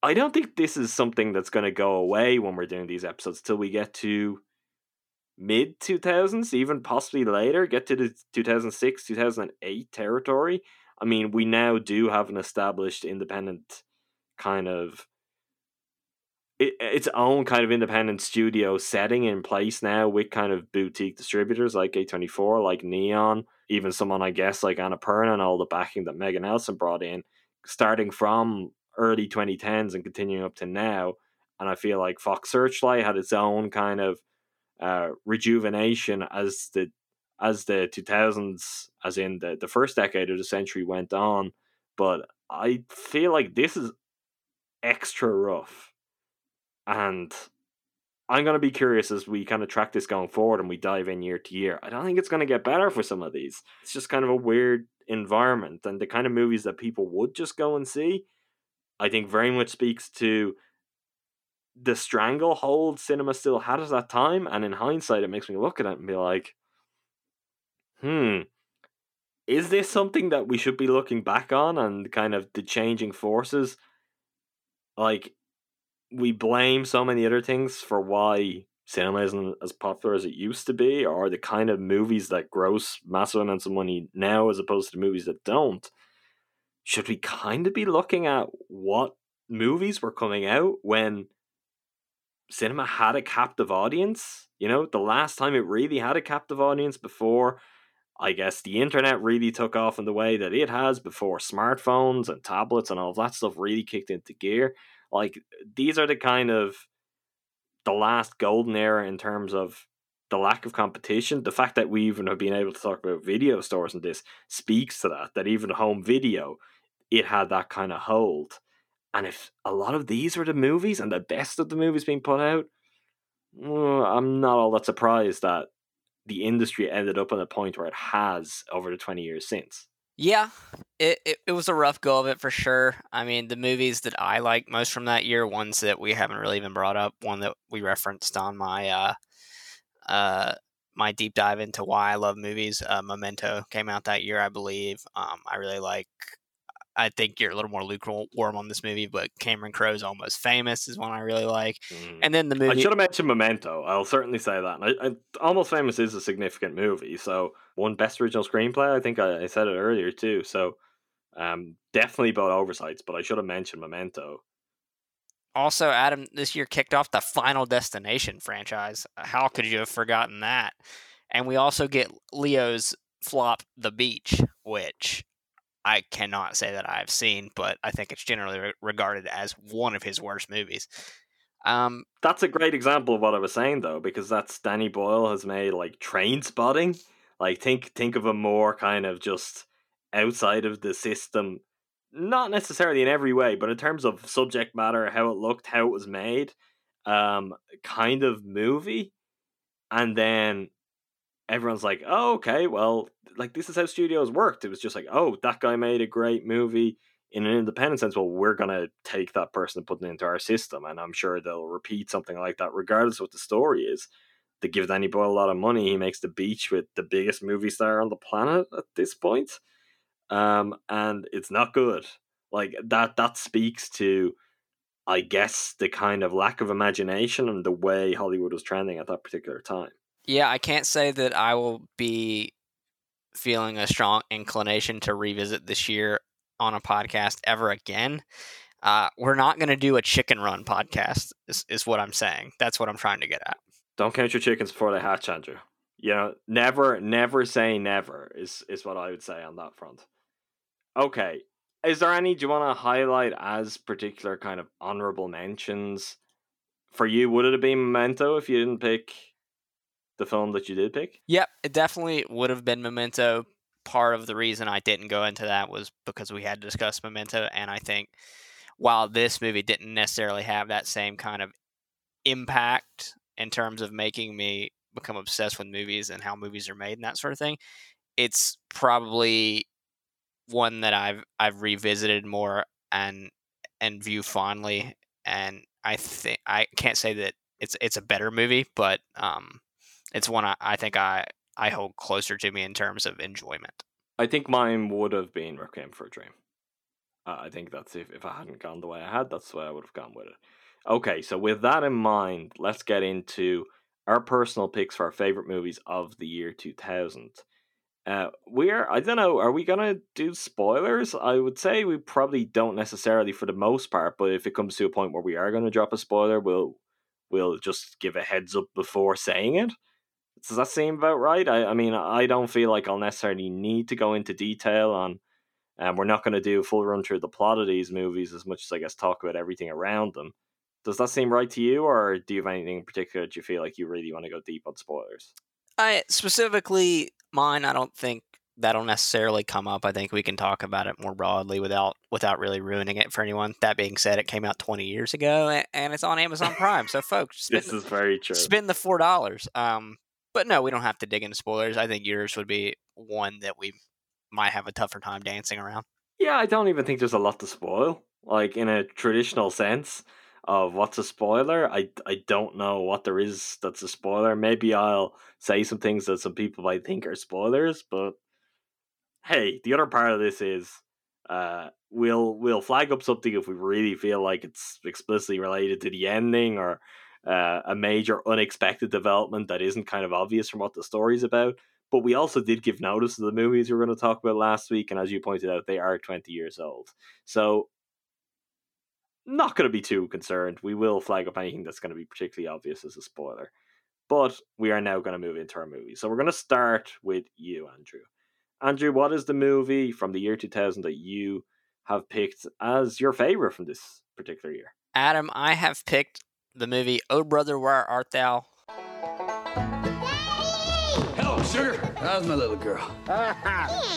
I don't think this is something that's going to go away when we're doing these episodes till we get to mid 2000s, even possibly later, get to the 2006, 2008 territory. I mean, we now do have an established independent kind of it, its own kind of independent studio setting in place now with kind of boutique distributors like A24, like Neon, even someone I guess like Annapurna and all the backing that Megan Ellison brought in, starting from early 2010s and continuing up to now. And I feel like Fox Searchlight had its own kind of uh, rejuvenation as the as the 2000s, as in the, the first decade of the century went on. But I feel like this is extra rough. And I'm going to be curious as we kind of track this going forward and we dive in year to year. I don't think it's going to get better for some of these. It's just kind of a weird environment and the kind of movies that people would just go and see I think very much speaks to the stranglehold cinema still had at that time. And in hindsight, it makes me look at it and be like, hmm, is this something that we should be looking back on and kind of the changing forces? Like, we blame so many other things for why cinema isn't as popular as it used to be, or the kind of movies that gross massive amounts of money now as opposed to movies that don't, should we kind of be looking at what movies were coming out when cinema had a captive audience? You know, the last time it really had a captive audience before I guess the internet really took off in the way that it has before smartphones and tablets and all of that stuff really kicked into gear. Like these are the kind of the last golden era in terms of the lack of competition. The fact that we even have been able to talk about video stores and this speaks to that. That even home video, it had that kind of hold. And if a lot of these are the movies and the best of the movies being put out, well, I'm not all that surprised that the industry ended up on a point where it has over the 20 years since. Yeah, it, it, it was a rough go of it for sure. I mean, the movies that I like most from that year, ones that we haven't really even brought up, one that we referenced on my uh, uh, my deep dive into why I love movies. Uh, Memento came out that year, I believe. Um, I really like I think you're a little more lukewarm on this movie, but Cameron Crowe's Almost Famous is one I really like. Mm. And then the movie. I should have mentioned Memento. I'll certainly say that. I, I, Almost Famous is a significant movie. So, one Best Original Screenplay. I think I, I said it earlier too. So, um, definitely both oversights, but I should have mentioned Memento. Also, Adam, this year kicked off the Final Destination franchise. How could you have forgotten that? And we also get Leo's flop, The Beach, which I cannot say that I've seen, but I think it's generally re- regarded as one of his worst movies. Um, that's a great example of what I was saying, though, because that's Danny Boyle has made like Trainspotting. Like think think of a more kind of just outside of the system, not necessarily in every way, but in terms of subject matter, how it looked, how it was made, um, kind of movie. And then everyone's like, oh, okay, well, like this is how studios worked. It was just like, oh, that guy made a great movie in an independent sense. Well, we're gonna take that person and put it into our system, and I'm sure they'll repeat something like that, regardless of what the story is. They give Danny Boyle a lot of money. He makes the beach with the biggest movie star on the planet at this point, um, and it's not good. Like that. That speaks to, I guess, the kind of lack of imagination and the way Hollywood was trending at that particular time. Yeah, I can't say that I will be feeling a strong inclination to revisit this year on a podcast ever again. Uh, we're not going to do a chicken run podcast, is, is what I'm saying. That's what I'm trying to get at. Don't count your chickens before they hatch, Andrew. You know, never, never say never is is what I would say on that front. Okay, is there any? Do you want to highlight as particular kind of honorable mentions for you? Would it have been Memento if you didn't pick the film that you did pick? Yep, it definitely would have been Memento. Part of the reason I didn't go into that was because we had to discuss Memento, and I think while this movie didn't necessarily have that same kind of impact in terms of making me become obsessed with movies and how movies are made and that sort of thing, it's probably one that I've I've revisited more and and view fondly. And I think I can't say that it's it's a better movie, but um, it's one I, I think I I hold closer to me in terms of enjoyment. I think mine would have been Requiem for a Dream. Uh, I think that's if, if I hadn't gone the way I had, that's the way I would have gone with it. Okay, so with that in mind, let's get into our personal picks for our favorite movies of the year 2000. Uh, we're, I don't know, are we gonna do spoilers? I would say we probably don't necessarily for the most part, but if it comes to a point where we are gonna drop a spoiler, we'll we'll just give a heads up before saying it. Does that seem about right? I, I mean, I don't feel like I'll necessarily need to go into detail on. And um, we're not going to do a full run through the plot of these movies as much as I guess talk about everything around them. Does that seem right to you, or do you have anything in particular that you feel like you really want to go deep on spoilers? I specifically mine. I don't think that'll necessarily come up. I think we can talk about it more broadly without without really ruining it for anyone. That being said, it came out 20 years ago and it's on Amazon Prime. So, folks, *laughs* spend, this is very true. Spend the four dollars. Um, but no, we don't have to dig into spoilers. I think yours would be one that we might have a tougher time dancing around. Yeah, I don't even think there's a lot to spoil. Like in a traditional sense of what's a spoiler, I I don't know what there is that's a spoiler. Maybe I'll say some things that some people might think are spoilers, but hey, the other part of this is uh we'll we'll flag up something if we really feel like it's explicitly related to the ending or uh, a major unexpected development that isn't kind of obvious from what the story's about. But we also did give notice of the movies we were going to talk about last week, and as you pointed out, they are 20 years old. So, not going to be too concerned. We will flag up anything that's going to be particularly obvious as a spoiler. But we are now going to move into our movie. So, we're going to start with you, Andrew. Andrew, what is the movie from the year 2000 that you have picked as your favorite from this particular year? Adam, I have picked the movie Oh Brother Where Art Thou? Daddy! Hello, sugar. How's my little girl? he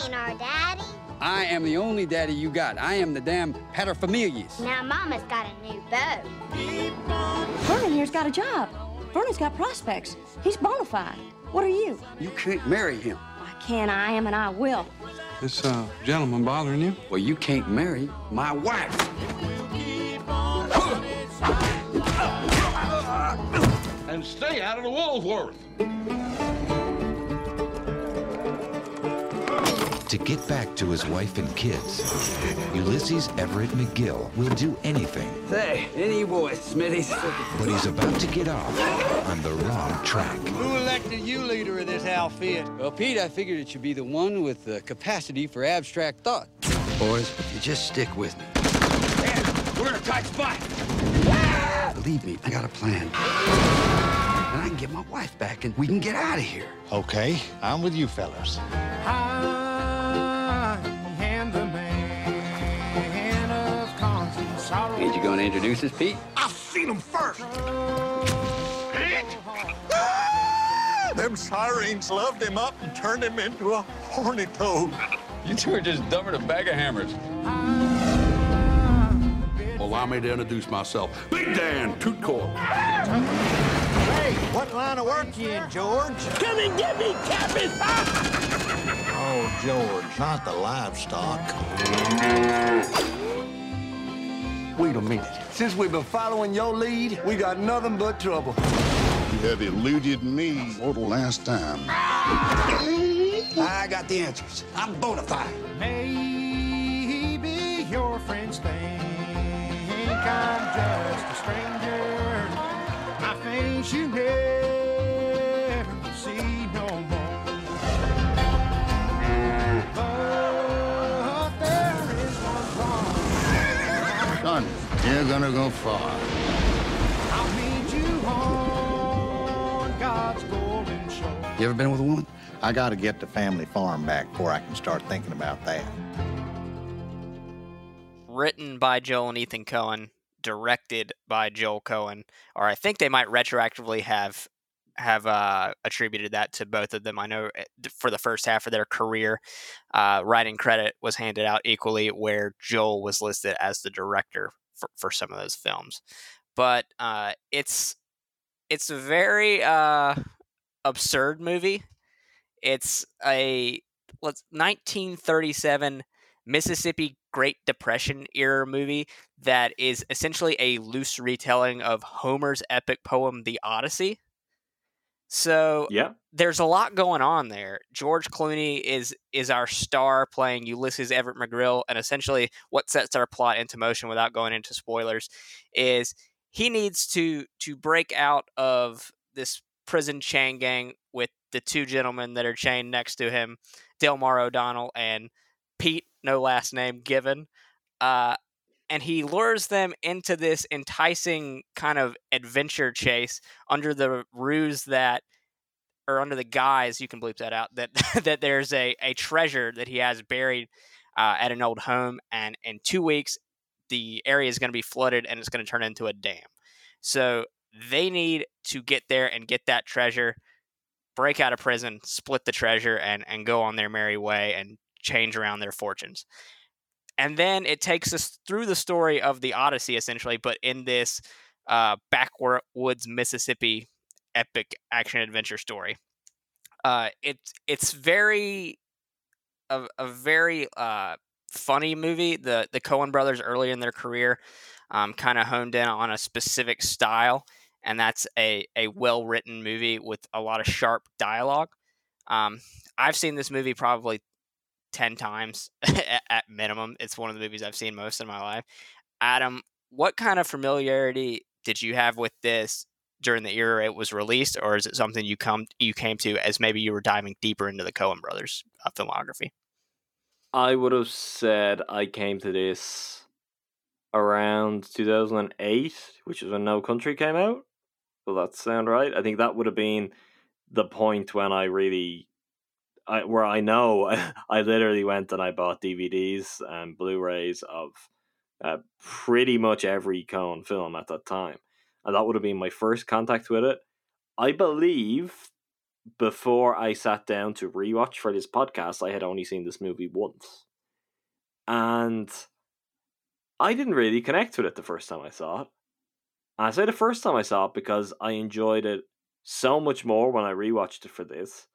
ain't our daddy. I am the only daddy you got. I am the damn paterfamilias. Now Mama's got a new beau. Vernon here's got a job. Vernon's got prospects. He's bona fide. What are you? You can't marry him. I can, I am, and I will. This uh, gentleman bothering you? Well, you can't marry my wife. And stay out of the Woolworth. To get back to his wife and kids, Ulysses Everett McGill will do anything. Say, any boy, Smithies. But he's about to get off on the wrong track. Who elected you leader of this outfit? Well, Pete, I figured it should be the one with the capacity for abstract thought. Boys, if you just stick with me. Man, we're in a tight spot. Believe me, I got a plan. And I can get my wife back and we can get out of here. Okay, I'm with you fellas. Ain't you gonna introduce us, Pete? I've seen him first. Ah, them sirens loved him up and turned him into a horny toad. You two are just dumber than a bag of hammers. Allow me to introduce myself. Big Dan, Toot Court. Hey, what line of work you in, George? Come and get me, Cappy! *laughs* Oh, George, not the livestock. Wait a minute. Since we've been following your lead, we got nothing but trouble. You have eluded me for the last time. *laughs* I got the answers. I'm bona fide. Maybe your friends think I'm just a stranger. My face you never see no more. But there is one wrong. Son, you're gonna go far. I'll meet you on God's golden shore. You ever been with a woman? I gotta get the family farm back before I can start thinking about that. Written by Joel and Ethan Coen, directed by Joel Coen, or I think they might retroactively have have uh, attributed that to both of them. I know eh, for the first half of their career, uh, writing credit was handed out equally, where Joel was listed as the director for, for some of those films. But uh, it's it's a very uh, absurd movie. It's a let's 1937 Mississippi Great Depression era movie that is essentially a loose retelling of Homer's epic poem The Odyssey. So Yeah. there's a lot going on there. George Clooney is is our star playing Ulysses Everett McGill, and essentially what sets our plot into motion without going into spoilers is he needs to to break out of this prison chain gang with the two gentlemen that are chained next to him, Delmar O'Donnell and Pete, no last name given. Uh, and he lures them into this enticing kind of adventure chase under the ruse that or under the guise you can bleep that out that *laughs* that there's a, a treasure that he has buried uh, at an old home and in two weeks the area is going to be flooded and it's going to turn into a dam so they need to get there and get that treasure break out of prison split the treasure and and go on their merry way and change around their fortunes and then it takes us through the story of the Odyssey, essentially, but in this uh, backwoods Mississippi epic action adventure story. Uh, it's it's very a, a very uh, funny movie. The the Coen brothers early in their career um, kind of honed in on a specific style, and that's a a well written movie with a lot of sharp dialogue. Um, I've seen this movie probably 10 times *laughs* at minimum. It's one of the movies I've seen most in my life. Adam, what kind of familiarity did you have with this during the era it was released, or is it something you come you came to as maybe you were diving deeper into the Coen brothers uh, filmography? I would have said I came to this around 2008, which is when No Country came out. Will that sound right? I think that would have been the point when I really, I where I know *laughs* I literally went and I bought DVDs and Blu-rays of uh, pretty much every Coen film at that time, and that would have been my first contact with it. I believe before I sat down to rewatch for this podcast, I had only seen this movie once, and I didn't really connect with it the first time I saw it. I say the first time I saw it because I enjoyed it so much more when I rewatched it for this.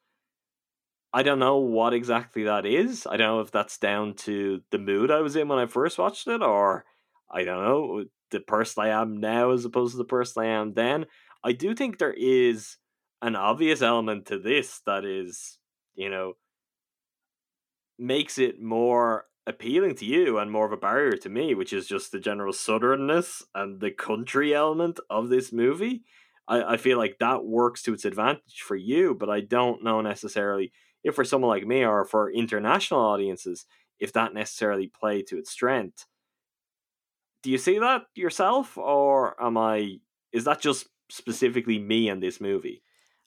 I don't know what exactly that is. I don't know if that's down to the mood I was in when I first watched it, or I don't know, the person I am now as opposed to the person I am then. I do think there is an obvious element to this that is, you know, makes it more appealing to you and more of a barrier to me, which is just the general southernness and the country element of this movie. I, I feel like that works to its advantage for you, but I don't know necessarily if for someone like me or for international audiences, if that necessarily play to its strength. Do you see that yourself, or am I? Is that just specifically me and this movie?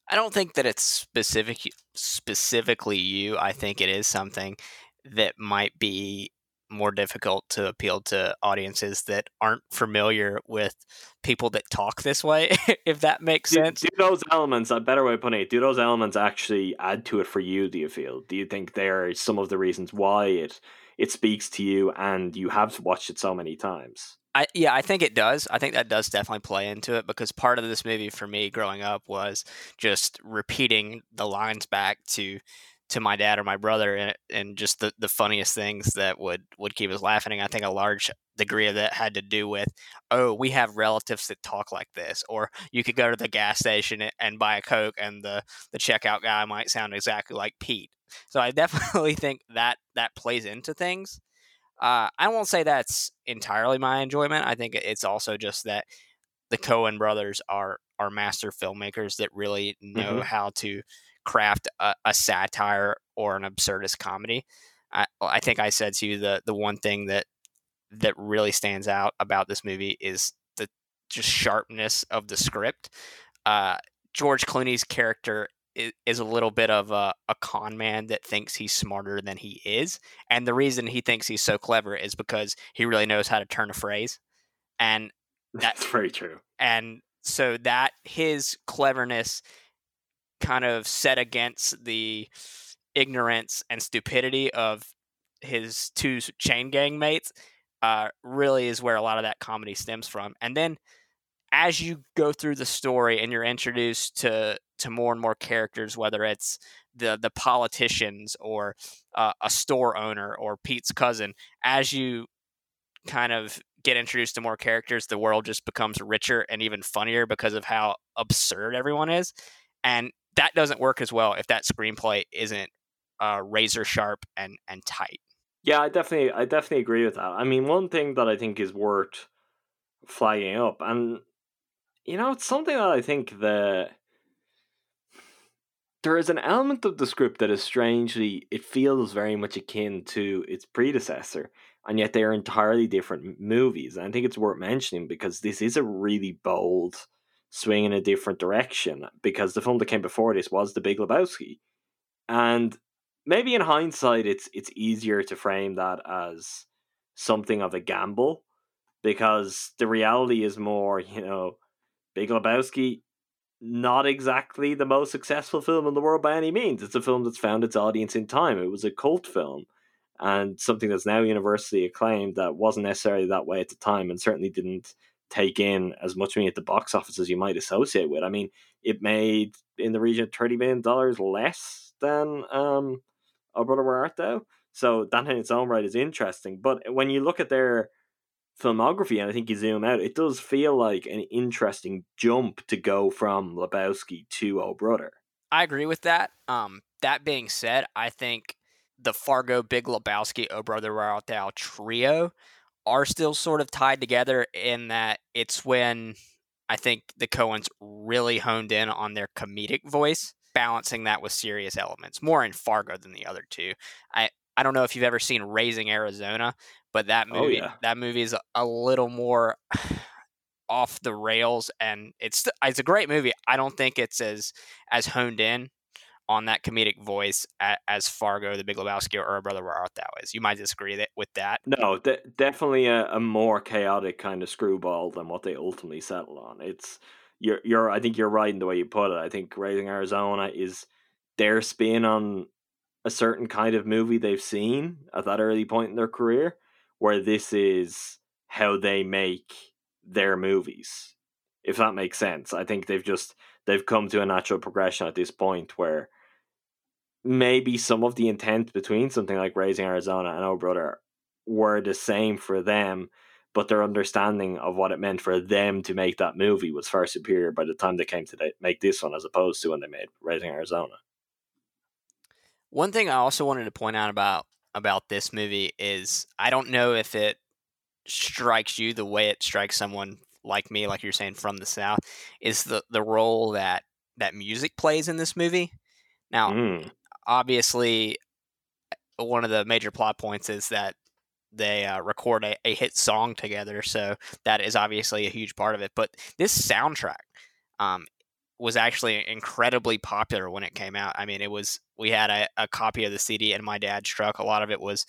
I don't think that it's specific specifically you. I think it is something that might be more difficult to appeal to audiences that aren't familiar with people that talk this way, *laughs* if that makes do, sense. Do those elements, a better way of putting it, do those elements actually add to it for you, do you feel? Do you think they're some of the reasons why it it speaks to you and you have watched it so many times? I, yeah, I think it does. I think that does definitely play into it because part of this movie for me growing up was just repeating the lines back to to my dad or my brother and, and just the, the funniest things that would would keep us laughing i think a large degree of that had to do with oh we have relatives that talk like this or you could go to the gas station and buy a coke and the the checkout guy might sound exactly like pete so i *laughs* definitely think that that plays into things uh, i won't say that's entirely my enjoyment i think it's also just that the coen brothers are are master filmmakers that really know mm-hmm. how to craft a, a satire or an absurdist comedy. I, I think I said to you the the one thing that that really stands out about this movie is the just sharpness of the script. Uh, George Clooney's character is, is a little bit of a, a con man that thinks he's smarter than he is, and the reason he thinks he's so clever is because he really knows how to turn a phrase, and *laughs* that's very true. And so that his cleverness kind of set against the ignorance and stupidity of his two chain gang mates uh, really is where a lot of that comedy stems from. And then as you go through the story and you're introduced to to more and more characters, whether it's the the politicians or uh, a store owner or Pete's cousin, as you kind of get introduced to more characters, the world just becomes richer and even funnier because of how absurd everyone is. And that doesn't work as well if that screenplay isn't uh, razor sharp and and tight. Yeah, I definitely I definitely agree with that. I mean, one thing that I think is worth flagging up, and you know, it's something that I think that there is an element of the script that is strangely it feels very much akin to its predecessor, and yet they are entirely different movies. And I think it's worth mentioning because this is a really bold swing in a different direction because the film that came before this was The Big Lebowski, and maybe in hindsight, it's it's easier to frame that as something of a gamble because the reality is more, you know, Big Lebowski, not exactly the most successful film in the world by any means. It's a film that's found its audience in time. It was a cult film and something that's now universally acclaimed that wasn't necessarily that way at the time and certainly didn't take in as much money at the box office as you might associate with. I mean, it made in the region of thirty million dollars less than um, Oh Brother Where Art Thou. So that in its own right is interesting. But when you look at their filmography, and I think you zoom out, it does feel like an interesting jump to go from Lebowski to Oh Brother. I agree with that. Um, that being said, I think the Fargo, Big Lebowski, Oh Brother Where Art Thou trio are still sort of tied together in that it's when I think the Coens really honed in on their comedic voice, balancing that with serious elements, more in Fargo than the other two. I, I don't know if you've ever seen Raising Arizona, but that Oh, movie yeah. that movie is a little more *sighs* off the rails and it's it's a great movie. I don't think it's as as honed in on that comedic voice as Fargo, The Big Lebowski, or Brother Where Art Thou is. You might disagree with that. No, de- definitely a, a more chaotic kind of screwball than what they ultimately settle on. It's you're you're I think you're right in the way you put it. I think Raising Arizona is their spin on a certain kind of movie they've seen at that early point in their career, where this is how they make their movies. If that makes sense. I think they've just they've come to a natural progression at this point where maybe some of the intent between something like Raising Arizona and Oh Brother were the same for them, but their understanding of what it meant for them to make that movie was far superior by the time they came to make this one as opposed to when they made Raising Arizona. One thing I also wanted to point out about about this movie is I don't know if it strikes you the way it strikes someone like me, like you're saying from the south, is the the role that that music plays in this movie. Now, Mm. obviously, one of the major plot points is that they uh, record a, a hit song together, so that is obviously a huge part of it. But this soundtrack um, was actually incredibly popular when it came out. I mean, it was we had a, a copy of the CD in my dad's truck. A lot of it was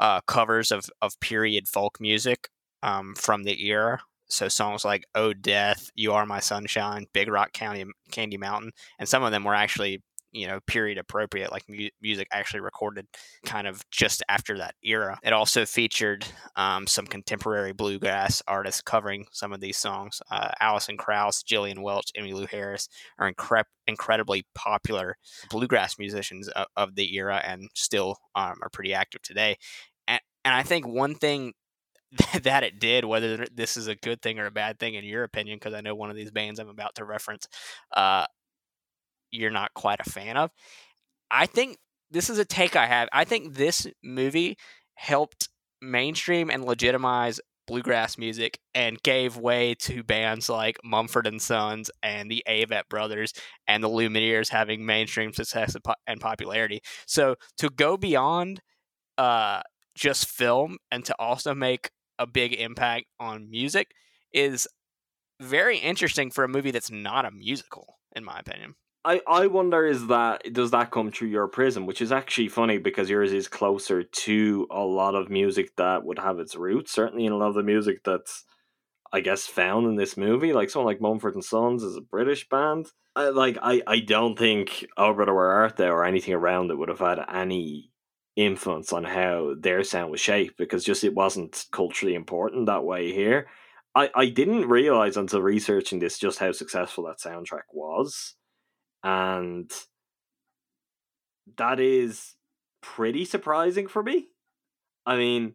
uh, covers of of period folk music um, from the era. So songs like "Oh Death," "You Are My Sunshine," "Big Rock County," "Candy Mountain," and some of them were actually you know period appropriate, like mu- music actually recorded kind of just after that era. It also featured um, some contemporary bluegrass artists covering some of these songs. Uh, Alison Krauss, Gillian Welch, Emmylou Harris are incre- incredibly popular bluegrass musicians of, of the era and still um, are pretty active today. And, and I think one thing *laughs* that it did, whether this is a good thing or a bad thing in your opinion, because I know one of these bands I'm about to reference, uh, you're not quite a fan of. I think this is a take I have. I think this movie helped mainstream and legitimize bluegrass music and gave way to bands like Mumford and Sons and the Avett Brothers and the Lumineers having mainstream success and, popularity. So to go beyond uh, just film and to also make a big impact on music is very interesting for a movie that's not a musical, in my opinion. I, I wonder is that does that come through your prism, which is actually funny because yours is closer to a lot of music that would have its roots, certainly in a lot of the music that's I guess found in this movie. Like someone like Mumford and Sons is a British band. I like I, I don't think Oh Brother Where Art Thou or anything around it would have had any influence on how their sound was shaped because just it wasn't culturally important that way here. I, I didn't realize until researching this just how successful that soundtrack was and that is pretty surprising for me. I mean,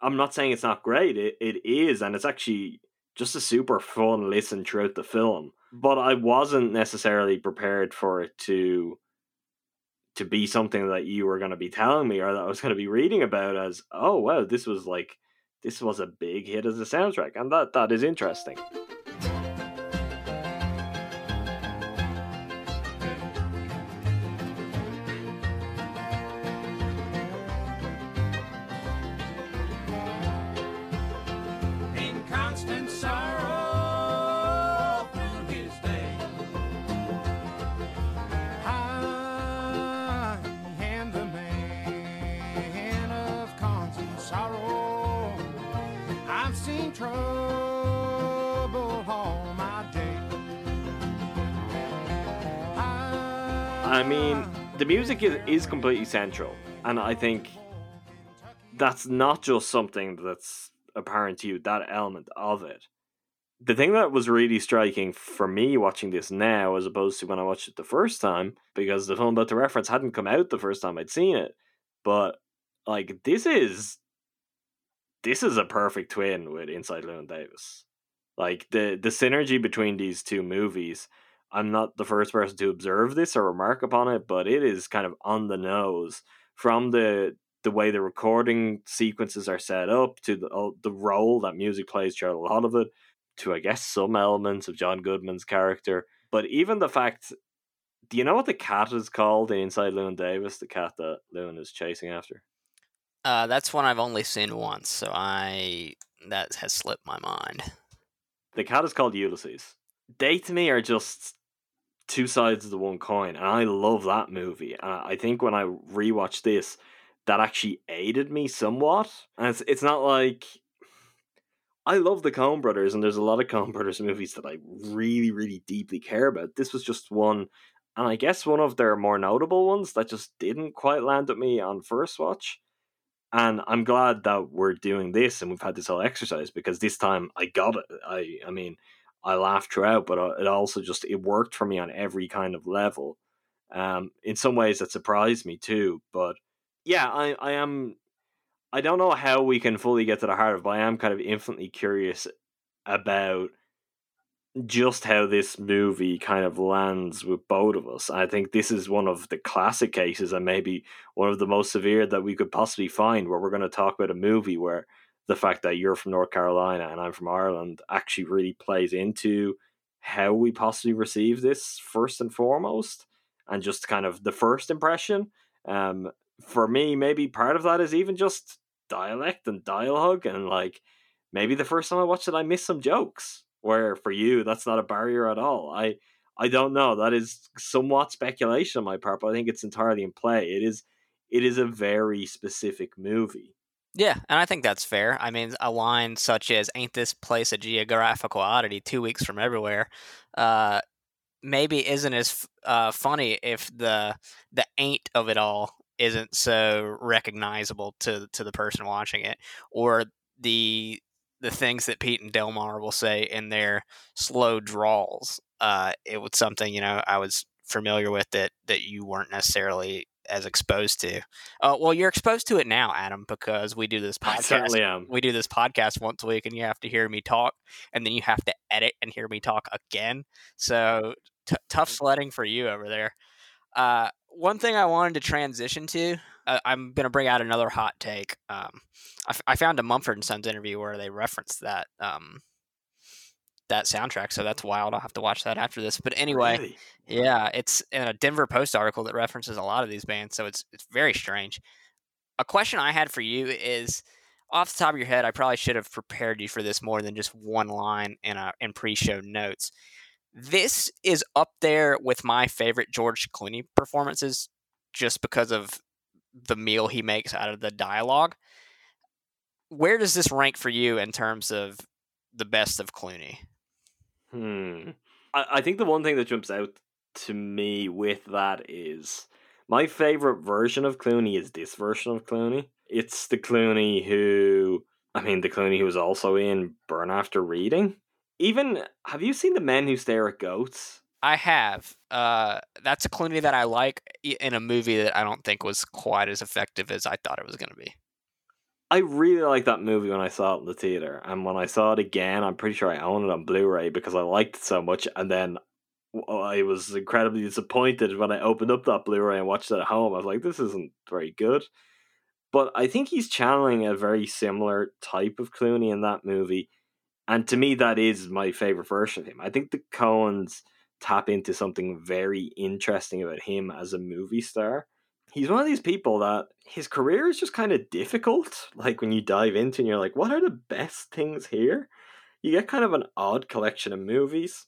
I'm not saying it's not great. It it is, and it's actually just a super fun listen throughout the film. But I wasn't necessarily prepared for it to to be something that you were going to be telling me or that I was going to be reading about as oh wow this was like this was a big hit as a soundtrack and that that is interesting. Music is, is completely central, and I think that's not just something that's apparent to you, that element of it. The thing that was really striking for me watching this now, as opposed to when I watched it the first time, because the film about the reference hadn't come out the first time I'd seen it, but like this is this is a perfect twin with Inside Llewyn Davis. Like the the synergy between these two movies I'm not the first person to observe this or remark upon it, but it is kind of on the nose from the the way the recording sequences are set up to the the role that music plays throughout a lot of it to I guess some elements of John Goodman's character. But even the fact do you know what the cat is called in Inside Llewyn Davis, the cat that Llewyn is chasing after? Uh, that's one I've only seen once, so I that has slipped my mind. The cat is called Ulysses. They to me are just two sides of the one coin, and I love that movie. And I think when I rewatched this, that actually aided me somewhat. And it's it's not like I love the Coen Brothers, and there's a lot of Coen Brothers movies that I really, really deeply care about. This was just one, and I guess one of their more notable ones that just didn't quite land at me on first watch. And I'm glad that we're doing this and we've had this whole exercise because this time I got it. I, I mean, I laughed throughout, but uh, it also just it worked for me on every kind of level. Um, in some ways, that surprised me too. But yeah, I, I am. I don't know how we can fully get to the heart of, but I am kind of infinitely curious about just how this movie kind of lands with both of us. I think this is one of the classic cases, and maybe one of the most severe that we could possibly find, where we're going to talk about a movie where the fact that you're from North Carolina and I'm from Ireland actually really plays into how we possibly receive this first and foremost, and just kind of the first impression. Um, for me, maybe part of that is even just dialect and dialogue, and like maybe the first time I watched it, I missed some jokes where for you that's not a barrier at all. I I don't know. That is somewhat speculation on my part, but I think it's entirely in play. It is it is a very specific movie. Yeah, and I think that's fair. I mean, a line such as "Ain't this place a geographical oddity? Two weeks from everywhere," uh, maybe isn't as uh, funny if the the "ain't" of it all isn't so recognizable to to the person watching it, or the the things that Pete and Delmar will say in their slow drawls. Uh, it was something you know I was familiar with that that you weren't necessarily as exposed to. Uh, well, you're exposed to it now, Adam, because we do this podcast. I certainly am. We do this podcast once a week, and you have to hear me talk, and then you have to edit and hear me talk again. So t- tough sledding for you over there. Uh, one thing I wanted to transition to, uh, I'm going to bring out another hot take. Um, I, f- I found a Mumford and Sons interview where they referenced that um, that soundtrack, so that's wild. I'll have to watch that after this. But anyway, Really? yeah, it's in a Denver Post article that references a lot of these bands, so it's it's very strange. A question I had for you is off the top of your head, I probably should have prepared you for this more than just one line in a in pre-show notes. This is up there with my favorite George Clooney performances just because of the meal he makes out of the dialogue. Where does this rank for you in terms of the best of Clooney? Hmm. I, I think the one thing that jumps out to me with that is my favorite version of Clooney is this version of Clooney. It's the Clooney who, I mean, the Clooney who was also in Burn After Reading. Even, have you seen The Men Who Stare at Goats? I have. Uh, that's a Clooney that I like in a movie that I don't think was quite as effective as I thought it was going to be. I really liked that movie when I saw it in the theater, and when I saw it again, I'm pretty sure I own it on Blu-ray because I liked it so much. And then I was incredibly disappointed when I opened up that Blu-ray and watched it at home. I was like, "This isn't very good." But I think he's channeling a very similar type of Clooney in that movie, and to me, that is my favorite version of him. I think the Coens tap into something very interesting about him as a movie star he's one of these people that his career is just kind of difficult. Like when you dive into and you're like, what are the best things here? You get kind of an odd collection of movies.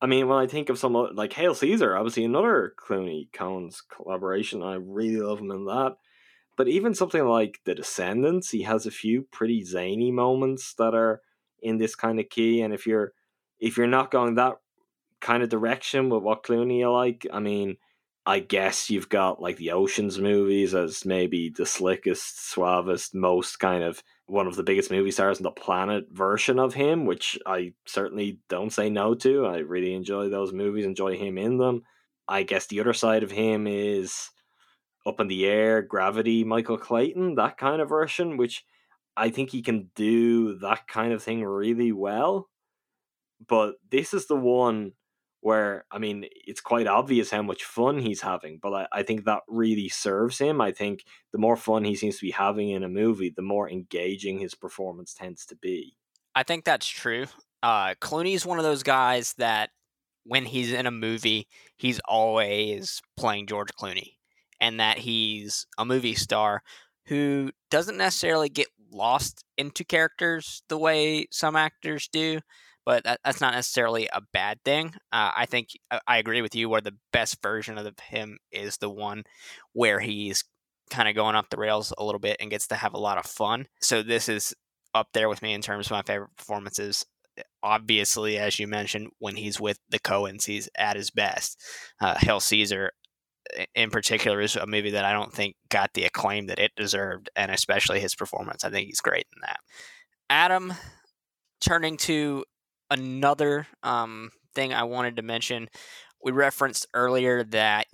I mean, when I think of some like Hail Caesar, obviously another Clooney Coens collaboration, I really love him in that. But even something like The Descendants, he has a few pretty zany moments that are in this kind of key. And if you're if you're not going that kind of direction with what Clooney you like, I mean, I guess you've got like the Oceans movies as maybe the slickest, suavest, most kind of one of the biggest movie stars on the planet version of him, which I certainly don't say no to. I really enjoy those movies, enjoy him in them. I guess the other side of him is up in the air, gravity, Michael Clayton, that kind of version, which I think he can do that kind of thing really well. But this is the one where I mean it's quite obvious how much fun he's having, but I, I think that really serves him. I think the more fun he seems to be having in a movie, the more engaging his performance tends to be. I think that's true. Uh, Clooney's one of those guys that when he's in a movie, he's always playing George Clooney, and that he's a movie star who doesn't necessarily get lost into characters the way some actors do. But that, that's not necessarily a bad thing. Uh, I think uh, I agree with you. Where the best version of him is the one where he's kind of going off the rails a little bit and gets to have a lot of fun. So this is up there with me in terms of my favorite performances. Obviously, as you mentioned, when he's with the Coens, he's at his best. Uh, Hail Caesar, in particular, is a movie that I don't think got the acclaim that it deserved, and especially his performance. I think he's great in that. Adam, turning to another um, thing I wanted to mention, we referenced earlier that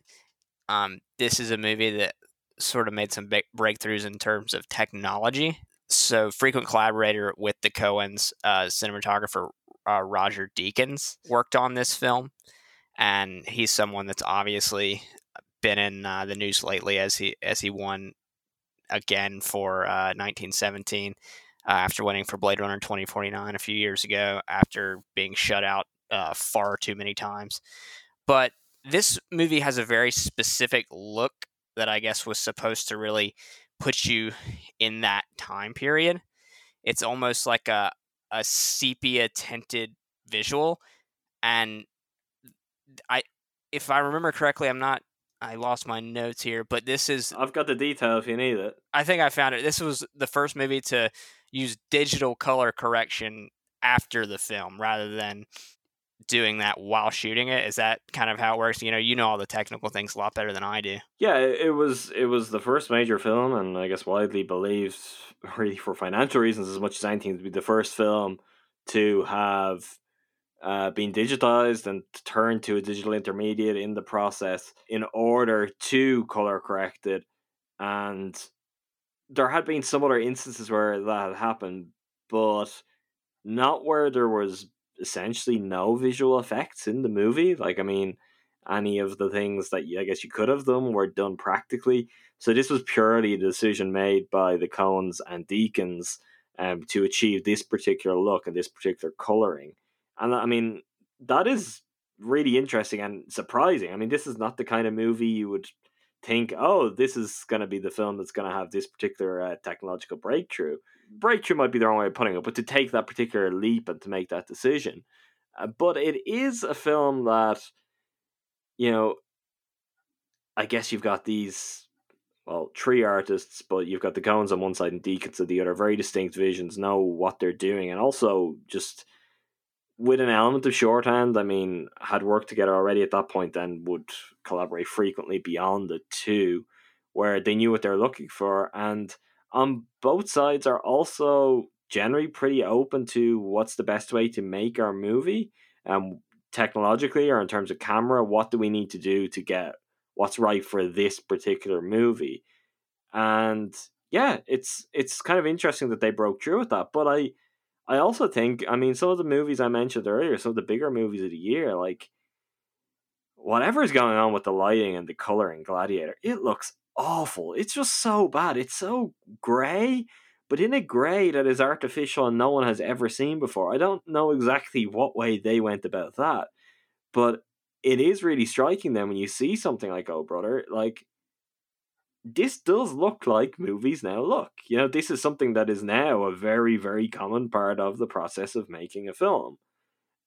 um, this is a movie that sort of made some big breakthroughs in terms of technology. So, frequent collaborator with the Coens, uh, cinematographer uh, Roger Deakins worked on this film, and he's someone that's obviously been in uh, the news lately as he as he won again for 1917 uh, after winning for Blade Runner 2049 a few years ago after being shut out uh, far too many times. But this movie has a very specific look that I guess was supposed to really put you in that time period. It's almost like a a sepia tinted visual and I if I remember correctly, I'm not I lost my notes here, but this is I've got the detail if you need it. I think I found it. This was the first movie to use digital color correction after the film rather than doing that while shooting it? Is that kind of how it works? You know you know all the technical things a lot better than i do. Yeah it was it was the first major film and i guess widely believed *laughs* really for financial reasons as much as anything to be the first film to have uh, been digitized and turned to a digital intermediate in the process in order to color correct it. And there had been some other instances where that had happened, but not where there was essentially no visual effects in the movie. Like, I mean, any of the things that I guess you could have done were done practically. So this was purely a decision made by the Coens and Deakins um, to achieve this particular look and this particular coloring. And I mean, that is really interesting and surprising. I mean, this is not the kind of movie you would think, oh, this is going to be the film that's going to have this particular uh, technological breakthrough. Breakthrough might be the wrong way of putting it, but to take that particular leap and to make that decision. Uh, but it is a film that, you know, I guess you've got these, well, three artists, but you've got the Coens on one side and Deakins on the other, very distinct visions, know what they're doing, and also just with an element of shorthand, I mean, had worked together already at that point, then would collaborate frequently beyond the two, where they knew what they're looking for. And on both sides are also generally pretty open to what's the best way to make our movie, um, technologically or in terms of camera. What do we need to do to get what's right for this particular movie? And yeah, it's it's kind of interesting that they broke through with that. But I I also think, I mean, some of the movies I mentioned earlier, some of the bigger movies of the year, like whatever's going on with the lighting and the color in Gladiator, it looks awful. It's just so bad. It's so gray, but in a gray that is artificial and no one has ever seen before. I don't know exactly what way they went about that, but it is really striking then when you see something like Oh Brother, like this does look like movies now look. You know, this is something that is now a very, very common part of the process of making a film.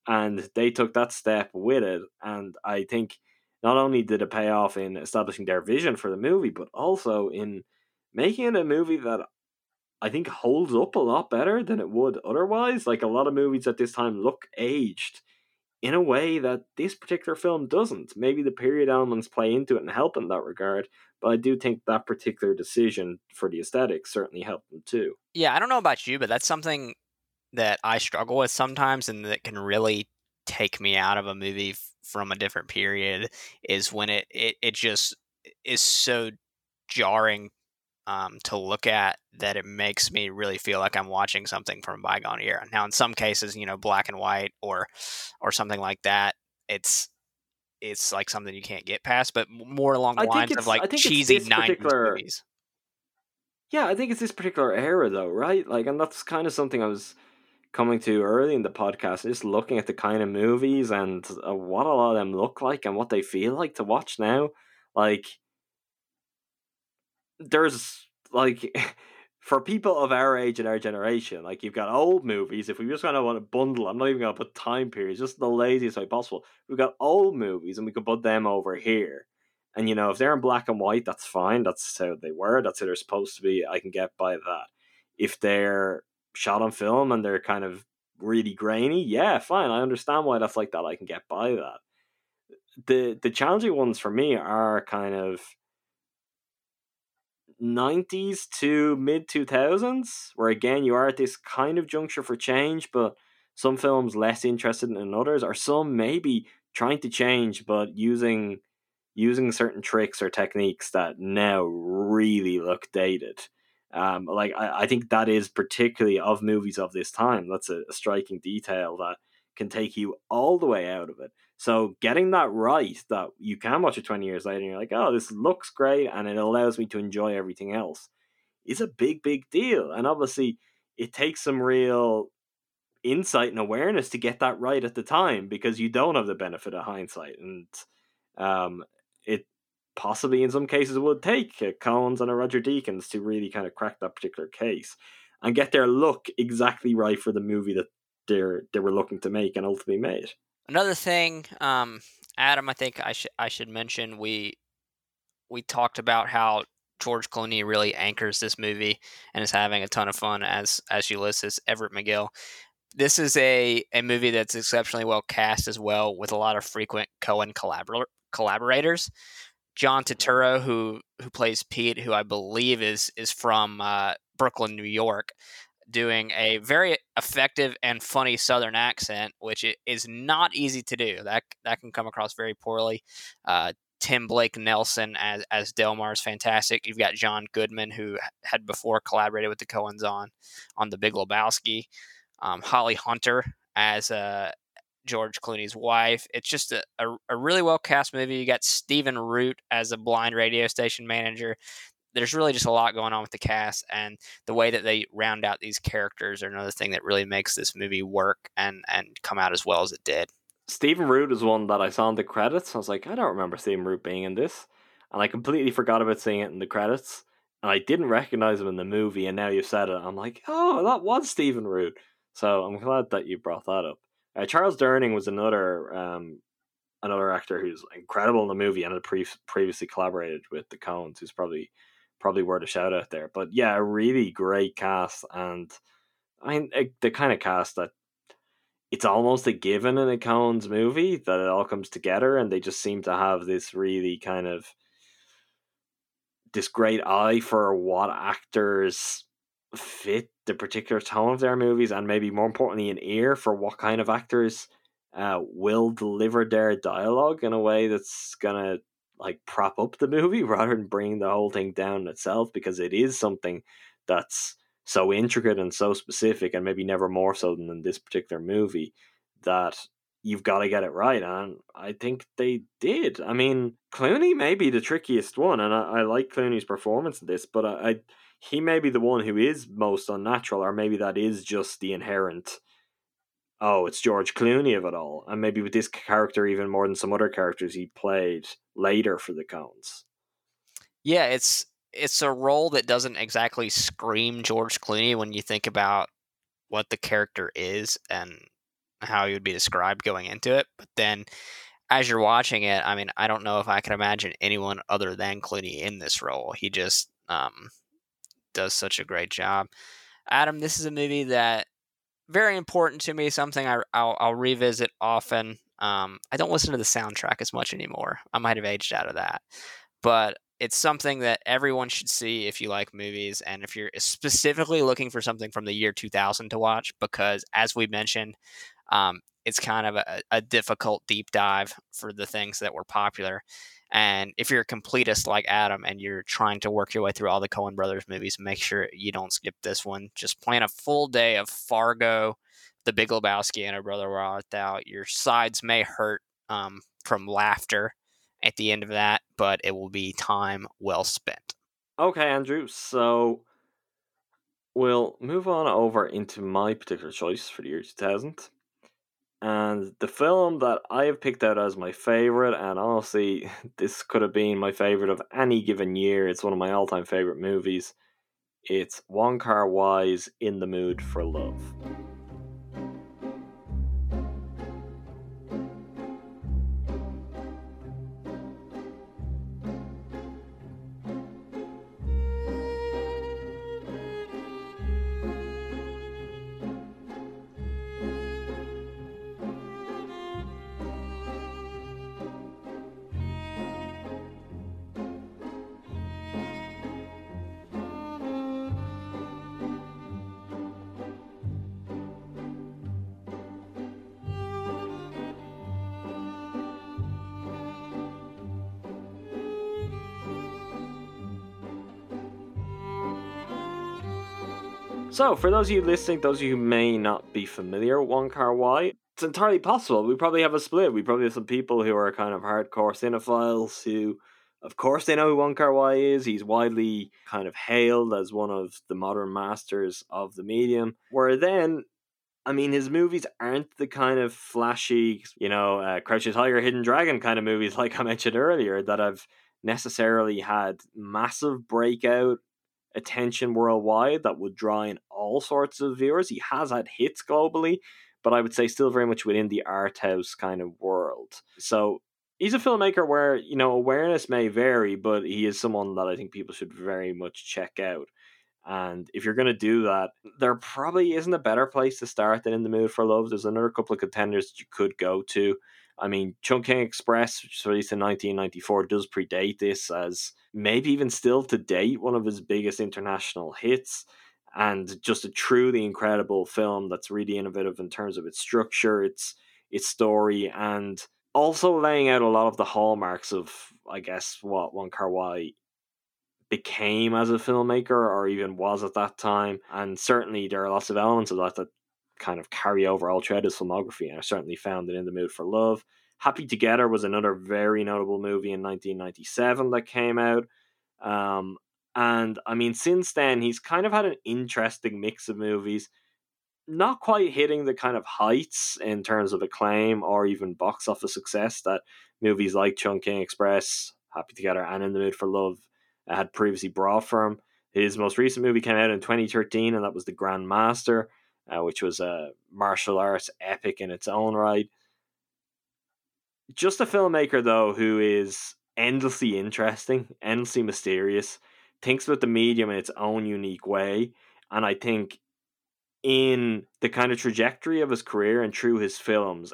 And they took that step with it. And I think not only did it pay off in establishing their vision for the movie, but also in making it a movie that I think holds up a lot better than it would otherwise. Like a lot of movies at this time look aged in a way that this particular film doesn't. Maybe the period elements play into it and help in that regard, but I do think that particular decision for the aesthetics certainly helped them too. Yeah, I don't know about you, but that's something that I struggle with sometimes and that can really take me out of a movie from a different period is when it, it, it just is so jarring um, to look at that it makes me really feel like I'm watching something from a bygone era. Now, in some cases, you know, black and white or or something like that, it's it's like something you can't get past. But more along the I lines of like cheesy '90s movies. Yeah, I think it's this particular era, though, right? Like, and that's kind of something I was coming to early in the podcast, just looking at the kind of movies and uh, what a lot of them look like and what they feel like to watch now. Like, there's like *laughs* for people of our age and our generation, like you've got old movies. If we just kind of want to bundle, I'm not even going to put time periods, just the laziest way possible. We've got old movies, and we could put them over here. And you know, if they're in black and white, that's fine. That's how they were. That's how they're supposed to be. I can get by that. If they're shot on film and they're kind of really grainy, yeah, fine. I understand why that's like that. I can get by that. The the challenging ones for me are kind of 90s to mid 2000s, where again you are at this kind of juncture for change, but some films less interested in others, or some maybe trying to change but using using certain tricks or techniques that now really look dated. Um, like I, I think that is particularly of movies of this time. That's a, a striking detail that can take you all the way out of it. So getting that right, that you can watch it 20 years later and you're like, oh, this looks great and it allows me to enjoy everything else, is a big, big deal. And obviously, it takes some real insight and awareness to get that right at the time because you don't have the benefit of hindsight. And um, it possibly in some cases would take a Coens and a Roger Deakins to really kind of crack that particular case and get their look exactly right for the movie that they're they were looking to make and ultimately made. Another thing, um, Adam, I think I should I should mention we we talked about how George Clooney really anchors this movie and is having a ton of fun as as Ulysses Everett McGill. This is a, a movie that's exceptionally well cast as well, with a lot of frequent Coen collabor- collaborators. John Turturro, who who plays Pete, who I believe is is from uh, Brooklyn, New York, doing a very effective and funny Southern accent, which is not easy to do. That that can come across very poorly. Uh, Tim Blake Nelson as as Delmar is fantastic. You've got John Goodman, who had before collaborated with the Coens on on The Big Lebowski. Um, Holly Hunter as uh, George Clooney's wife. It's just a, a, a really well cast movie. You got Stephen Root as a blind radio station manager there's really just a lot going on with the cast and the way that they round out these characters are another thing that really makes this movie work and and come out as well as it did. Stephen Root is one that I saw in the credits. I was like, I don't remember Stephen Root being in this, and I completely forgot about seeing it in the credits. And I didn't recognize him in the movie, and now you've said it. I'm like, oh, that was Stephen Root. So I'm glad that you brought that up. Uh, Charles Durning was another um, another actor who's incredible in the movie and had pre- previously collaborated with the Coens, who's probably probably worth a shout out there. But yeah, a really great cast, and I mean the kind of cast that it's almost a given in a Coens movie that it all comes together, and they just seem to have this really kind of this great eye for what actors fit the particular tone of their movies, and maybe more importantly, an ear for what kind of actors uh, will deliver their dialogue in a way that's gonna like prop up the movie *laughs* rather than bring the whole thing down itself because it is something that's so intricate and so specific and maybe never more so than in this particular movie that you've got to get it right and i think they did. I mean clooney may be the trickiest one and i, I like clooney's performance in this but I, I he may be the one who is most unnatural or maybe that is just the inherent oh, it's George Clooney of it all. And maybe with this character even more than some other characters he played later for the Coens. Yeah, it's it's a role that doesn't exactly scream George Clooney when you think about what the character is and how he would be described going into it. But then as you're watching it, I mean, I don't know if I can imagine anyone other than Clooney in this role. He just um, does such a great job. Adam, this is a movie that very important to me. Something I, I'll, I'll revisit often. Um, I don't listen to the soundtrack as much anymore. I might have aged out of that, but it's something that everyone should see if you like movies and if you're specifically looking for something from the year 2000 to watch. Because as we mentioned, um, it's kind of a, a difficult deep dive for the things that were popular. And if you're a completist like Adam and you're trying to work your way through all the Coen Brothers movies, make sure you don't skip this one. Just plan a full day of Fargo, The Big Lebowski, and O Brother Where Art Thou. Your sides may hurt um, from laughter at the end of that, but it will be time well spent. Okay, Andrew. So we'll move on over into my particular choice for the year 2000. And the film that I have picked out as my favorite, and honestly, *laughs* this could have been my favorite of any given year. It's one of my all time favorite movies. It's Wong Kar Wai's In the Mood for Love. So, for those of you listening, those of you who may not be familiar with Wong Kar Wai, it's entirely possible. We probably have a split. We probably have some people who are kind of hardcore cinephiles who, of course, they know who Wong Kar Wai is. He's widely kind of hailed as one of the modern masters of the medium. Where then, I mean, his movies aren't the kind of flashy, you know, uh, Crouching Tiger, Hidden Dragon kind of movies, *laughs* like I mentioned earlier, that have necessarily had massive breakout attention worldwide that would draw in all sorts of viewers. He has had hits globally, but I would say still very much within the art house kind of world. So he's a filmmaker where, you know, awareness may vary, but he is someone that I think people should very much check out. And if you're going to do that, there probably isn't a better place to start than In the Mood for Love. There's another couple of contenders that you could go to. I mean, Chungking Express, which was released in 1994, does predate this as maybe even still to date one of his biggest international hits and just a truly incredible film that's really innovative in terms of its structure, its its story, and also laying out a lot of the hallmarks of, I guess, what Wong Kar Wai became as a filmmaker or even was at that time. And certainly there are lots of elements of that that kind of carry over all his filmography. And I certainly found it in the mood for love. Happy Together was another very notable movie in 1997 that came out. Um, and I mean, since then, he's kind of had an interesting mix of movies, not quite hitting the kind of heights in terms of acclaim or even box office success that movies like Chungking Express, Happy Together, and In the Mood for Love had previously brought for him. His most recent movie came out in 2013, and that was The Grand Master uh, which was a martial arts epic in its own right. Just a filmmaker, though, who is endlessly interesting, endlessly mysterious, thinks about the medium in its own unique way. And I think in the kind of trajectory of his career and through his films,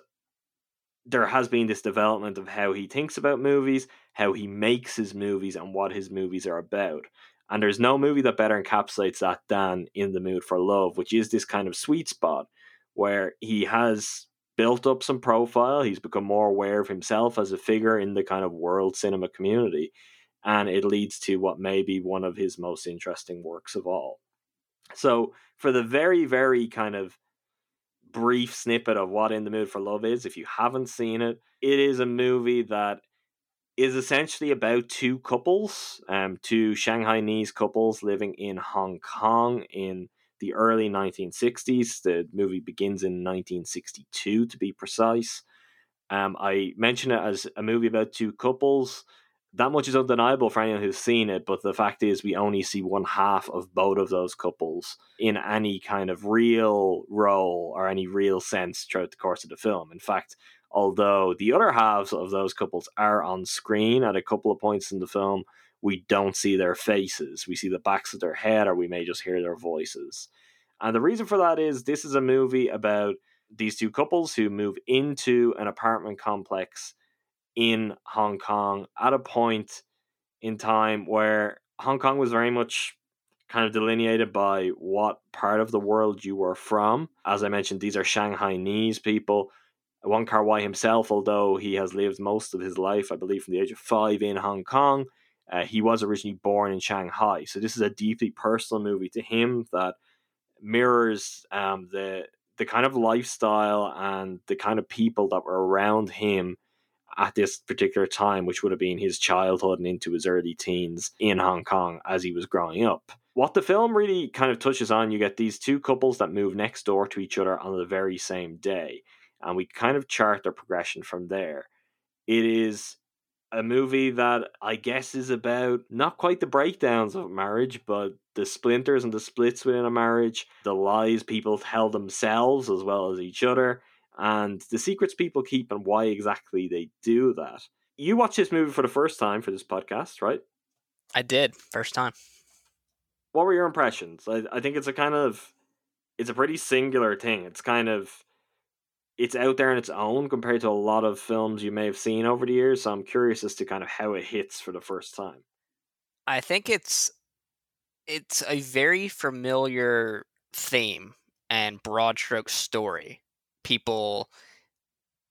there has been this development of how he thinks about movies, how he makes his movies, and what his movies are about. And there's no movie that better encapsulates that than In the Mood for Love, which is this kind of sweet spot where he has built up some profile. He's become more aware of himself as a figure in the kind of world cinema community. And it leads to what may be one of his most interesting works of all. So, for the very, very kind of brief snippet of what In the Mood for Love is, if you haven't seen it, it is a movie that is essentially about two couples, um, two Shanghainese couples living in Hong Kong in the early 1960s. The movie begins in 1962, to be precise. Um, I mention it as a movie about two couples. That much is undeniable for anyone who's seen it, but the fact is, we only see one half of both of those couples in any kind of real role or any real sense throughout the course of the film. In fact, Although the other halves of those couples are on screen at a couple of points in the film, we don't see their faces. We see the backs of their head, or we may just hear their voices. And the reason for that is this is a movie about these two couples who move into an apartment complex in Hong Kong at a point in time where Hong Kong was very much kind of delineated by what part of the world you were from. As I mentioned, these are Shanghainese people Wong Kar Wai himself, although he has lived most of his life, I believe, from the age of five in Hong Kong, uh, he was originally born in Shanghai. So this is a deeply personal movie to him that mirrors um, the the kind of lifestyle and the kind of people that were around him at this particular time, which would have been his childhood and into his early teens in Hong Kong as he was growing up. what the film really kind of touches on, you get these two couples that move next door to each other on the very same day, and we kind of chart their progression from there. It is a movie that I guess is about not quite the breakdowns of marriage, but the splinters and the splits within a marriage, the lies people tell themselves as well as each other, and the secrets people keep and why exactly they do that. You watched this movie for the first time for this podcast, right? I did first time. What were your impressions? I, I think it's a kind of it's a pretty singular thing. It's kind of it's out there on its own compared to a lot of films you may have seen over the years. So I'm curious as to kind of how it hits for the first time. I think it's it's a very familiar theme and broad stroke story. People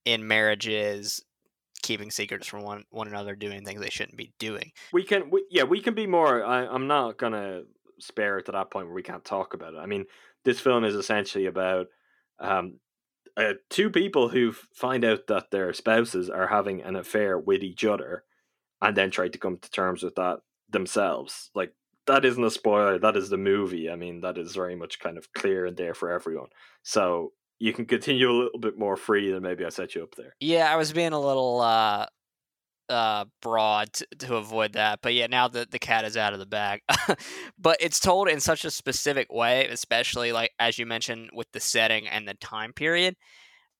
in marriages keeping secrets from one one another, doing things they shouldn't be doing. We can, we, yeah, we can be more. I, I'm not gonna spare it to that point where we can't talk about it. I mean, this film is essentially about um, uh, two people who find out that their spouses are having an affair with each other, and then try to come to terms with that themselves. Like that isn't a spoiler. That is the movie. I mean, that is very much kind of clear and there for everyone. So you can continue a little bit more free than maybe I set you up there. Yeah, I was being a little uh uh broad to, to avoid that. But yeah, now that the cat is out of the bag. *laughs* but it's told in such a specific way, especially like as you mentioned with the setting and the time period.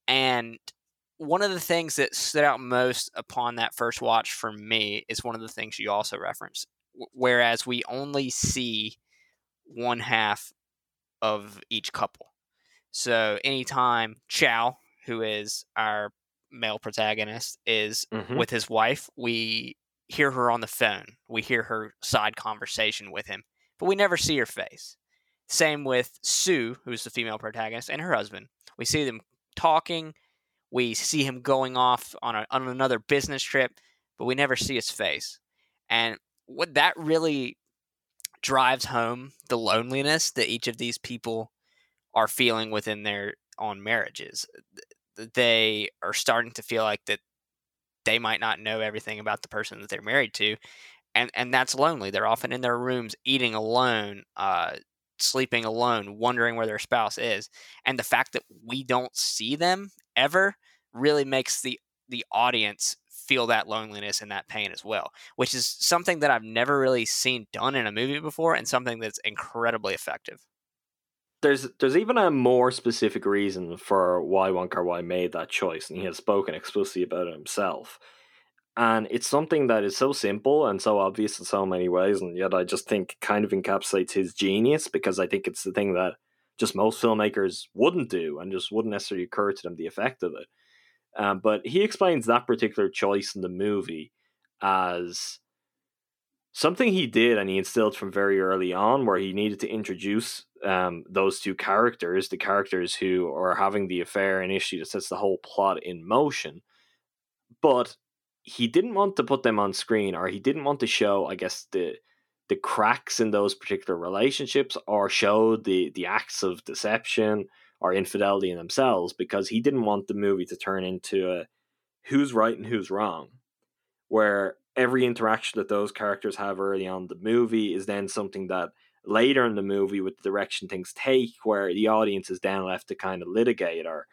And one of the things that stood out most upon that first watch for me is one of the things you also referenced. Whereas we only see one half of each couple. So anytime Chow, who is our male protagonist, is Mhm. with his wife, we hear her on the phone. We hear her side conversation with him, but we never see her face. Same with Sue, who's the female protagonist, and her husband. We see them talking. We see him going off on, a, on another business trip, but we never see his face. And what that really drives home the loneliness that each of these people are feeling within their own marriages. Th- They are starting to feel like that they might not know everything about the person that they're married to, and and that's lonely. They're often in their rooms eating alone, uh, sleeping alone, wondering where their spouse is, and the fact that we don't see them ever really makes the the audience feel that loneliness and that pain as well, which is something that I've never really seen done in a movie before, and something that's incredibly effective. There's there's even a more specific reason for why Wong Kar Wai made that choice, and he has spoken explicitly about it himself. And it's something that is so simple and so obvious in so many ways, and yet I just think kind of encapsulates his genius because I think it's the thing that just most filmmakers wouldn't do and just wouldn't necessarily occur to them the effect of it. Um, but he explains that particular choice in the movie as something he did and he instilled from very early on where he needed to introduce um, those two characters the characters who are having the affair initially that sets the whole plot in motion but he didn't want to put them on screen or he didn't want to show i guess the the cracks in those particular relationships or show the the acts of deception or infidelity in themselves because he didn't want the movie to turn into a who's right and who's wrong where every interaction that those characters have early on the movie is then something that later in the movie with the direction things take where the audience is then left to kind of litigate or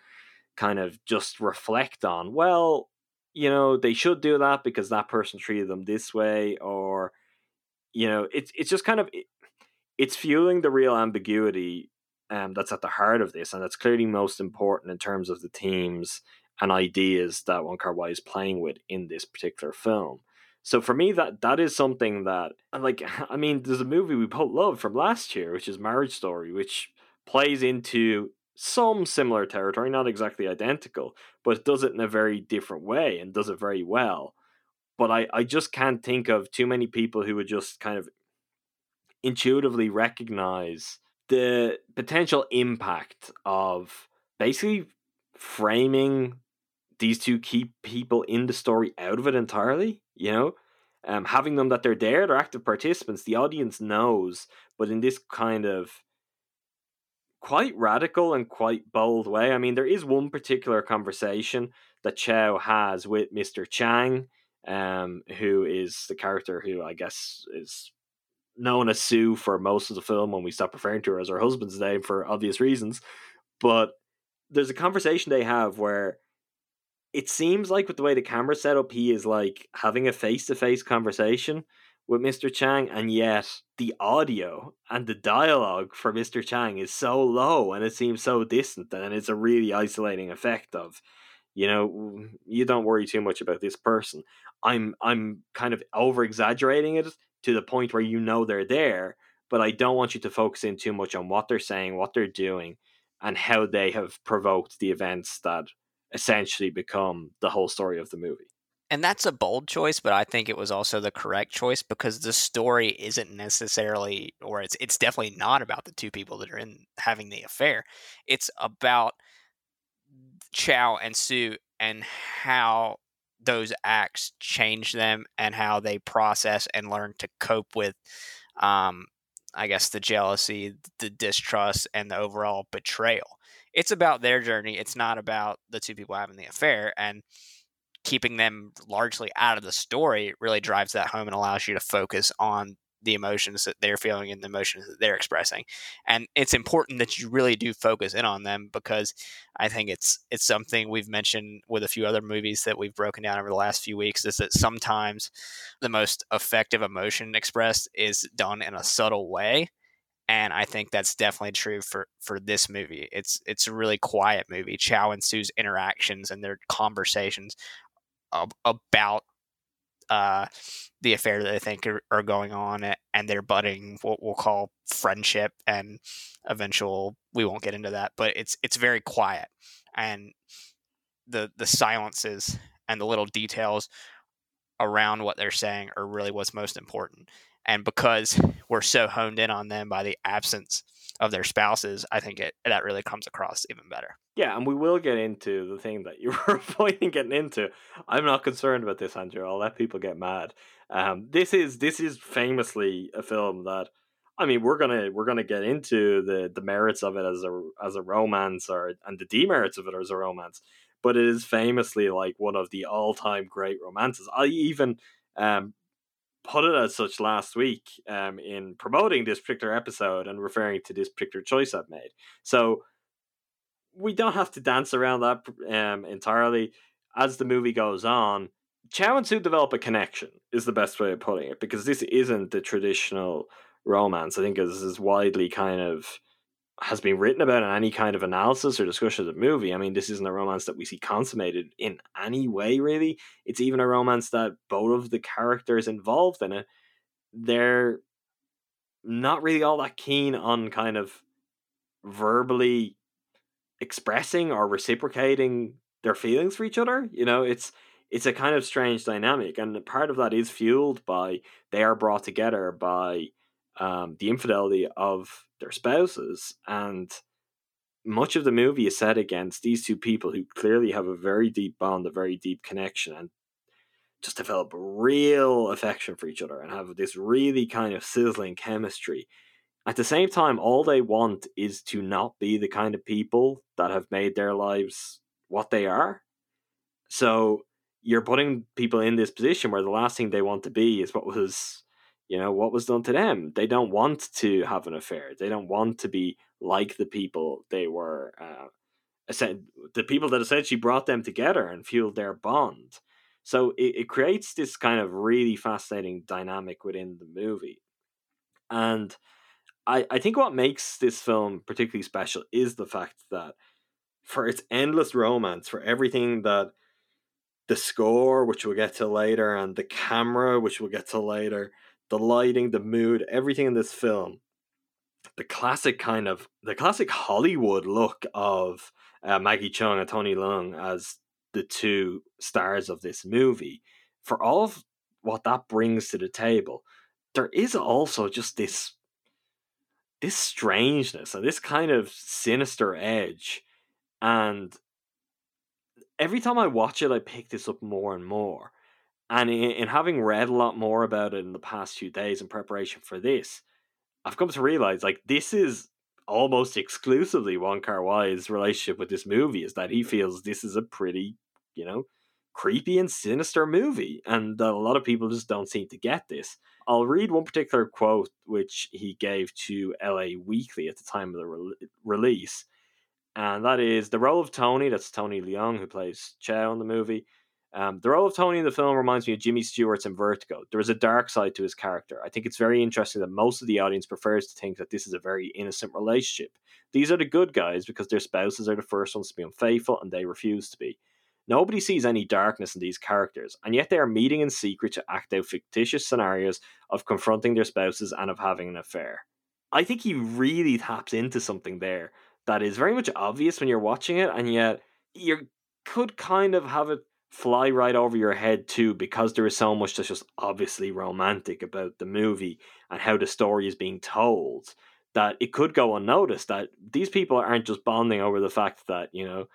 kind of just reflect on well you know they should do that because that person treated them this way or you know it's it's just kind of it's fueling the real ambiguity um, that's at the heart of this and that's clearly most important in terms of the themes and ideas that Wong Kar Wai is playing with in this particular film. So for me, that that is something that like *laughs* I mean, there's a movie we both love from last year, which is Marriage Story, which plays into some similar territory, not exactly identical, but does it in a very different way and does it very well. But I, I just can't think of too many people who would just kind of intuitively recognize the potential impact of basically framing these two key people in the story out of it entirely, you know? Um, having them that they're there, they're active participants, the audience knows, but in this kind of quite radical and quite bold way. I mean, there is one particular conversation that Chow has with Mr. Chang, um, who is the character who I guess is known as Sue for most of the film when we stop referring to her as her husband's name for obvious reasons. But there's a conversation they have where it seems like with the way the camera set up, he is like having a face to face conversation with Mr. Chang, and yet the audio and the dialogue for Mr. Chang is so low and it seems so distant, and it's a really isolating effect of, you know, you don't worry too much about this person. I'm I'm kind of over exaggerating it to the point where you know they're there, but I don't want you to focus in too much on what they're saying, what they're doing, and how they have provoked the events that essentially become the whole story of the movie. And that's a bold choice, but I think it was also the correct choice because the story isn't necessarily, or it's it's definitely not about the two people that are in having the affair. It's about Chow and Sue and how those acts change them and how they process and learn to cope with um, I guess the jealousy, the distrust, and the overall betrayal. It's about their journey. It's not about the two people having the affair. And keeping them largely out of the story really drives that home and allows you to focus on the emotions that they're feeling and the emotions that they're expressing. And it's important that you really do focus in on them because I think it's it's something we've mentioned with a few other movies that we've broken down over the last few weeks is that sometimes the most effective emotion expressed is done in a subtle way. And I think that's definitely true for, for this movie. It's it's a really quiet movie. Chow and Sue's interactions and their conversations about uh, the affair that they think are, are, going on and they're budding what we'll call friendship and eventual we won't get into that but it's it's very quiet and the the silences and the little details around what they're saying are really what's most important and because we're so honed in on them by the absence of their spouses i think it that really comes across even better yeah, and we will get into the thing that you *laughs* were avoiding getting into. I'm not concerned about this, Andrew. I'll let people get mad. Um, this is this is famously a film that I mean we're gonna we're gonna get into the the merits of it as a as a romance or and the demerits of it as a romance, but it is famously like one of the all time great romances. I even um, put it as such last week um, in promoting this particular episode and referring to this particular choice I've made. So we don't have to dance around that um, entirely. As the movie goes on, Chow and Sue develop a connection, is the best way of putting it, because this isn't the traditional romance. I think this is widely kind of has been written about in any kind of analysis or discussion of the movie. I mean, this isn't a romance that we see consummated in any way, really. It's even a romance that both of the characters involved in it, they're not really all that keen on kind of verbally expressing or reciprocating their feelings for each other. You know, it's it's a kind of strange dynamic, and part of that is fueled by they are brought together by um, the infidelity of their spouses, and much of the movie is set against these two people who clearly have a very deep bond, a very deep connection, and just develop real affection for each other and have this really kind of sizzling chemistry at the same time, all they want is to not be the kind of people that have made their lives what they are. So you're putting people in this position where the last thing they want to be is what was, you know, what was done to them. They don't want to have an affair. They don't want to be like the people they were, uh, the people that essentially brought them together and fueled their bond. So it, it creates this kind of really fascinating dynamic within the movie. And I, I think what makes this film particularly special is the fact that for its endless romance, for everything that the score, which we'll get to later, and the camera, which we'll get to later, the lighting, the mood, everything in this film, the classic kind of the classic Hollywood look of uh, Maggie Cheung and Tony Leung as the two stars of this movie, for all of what that brings to the table, there is also just this this strangeness and this kind of sinister edge. And every time I watch it, I pick this up more and more. And in, in, having read a lot more about it in the past few days in preparation for this, I've come to realize like this is almost exclusively Wong Kar Wai's relationship with this movie is that he feels this is a pretty, you know, creepy and sinister movie, and that a lot of people just don't seem to get this. I'll read one particular quote which he gave to LA Weekly at the time of the re- release, and that is the role of Tony. That's Tony Leung who plays Chow in the movie. Um, the role of Tony in the film reminds me of Jimmy Stewart's in Vertigo. There is a dark side to his character. I think it's very interesting that most of the audience prefers to think that this is a very innocent relationship. These are the good guys because their spouses are the first ones to be unfaithful and they refuse to be. Nobody sees any darkness in these characters, and yet they are meeting in secret to act out fictitious scenarios of confronting their spouses and of having an affair. I think he really taps into something there that is very much obvious when you're watching it, and yet you could kind of have it fly right over your head too because there is so much that's just obviously romantic about the movie and how the story is being told that it could go unnoticed that these people aren't just bonding over the fact that you know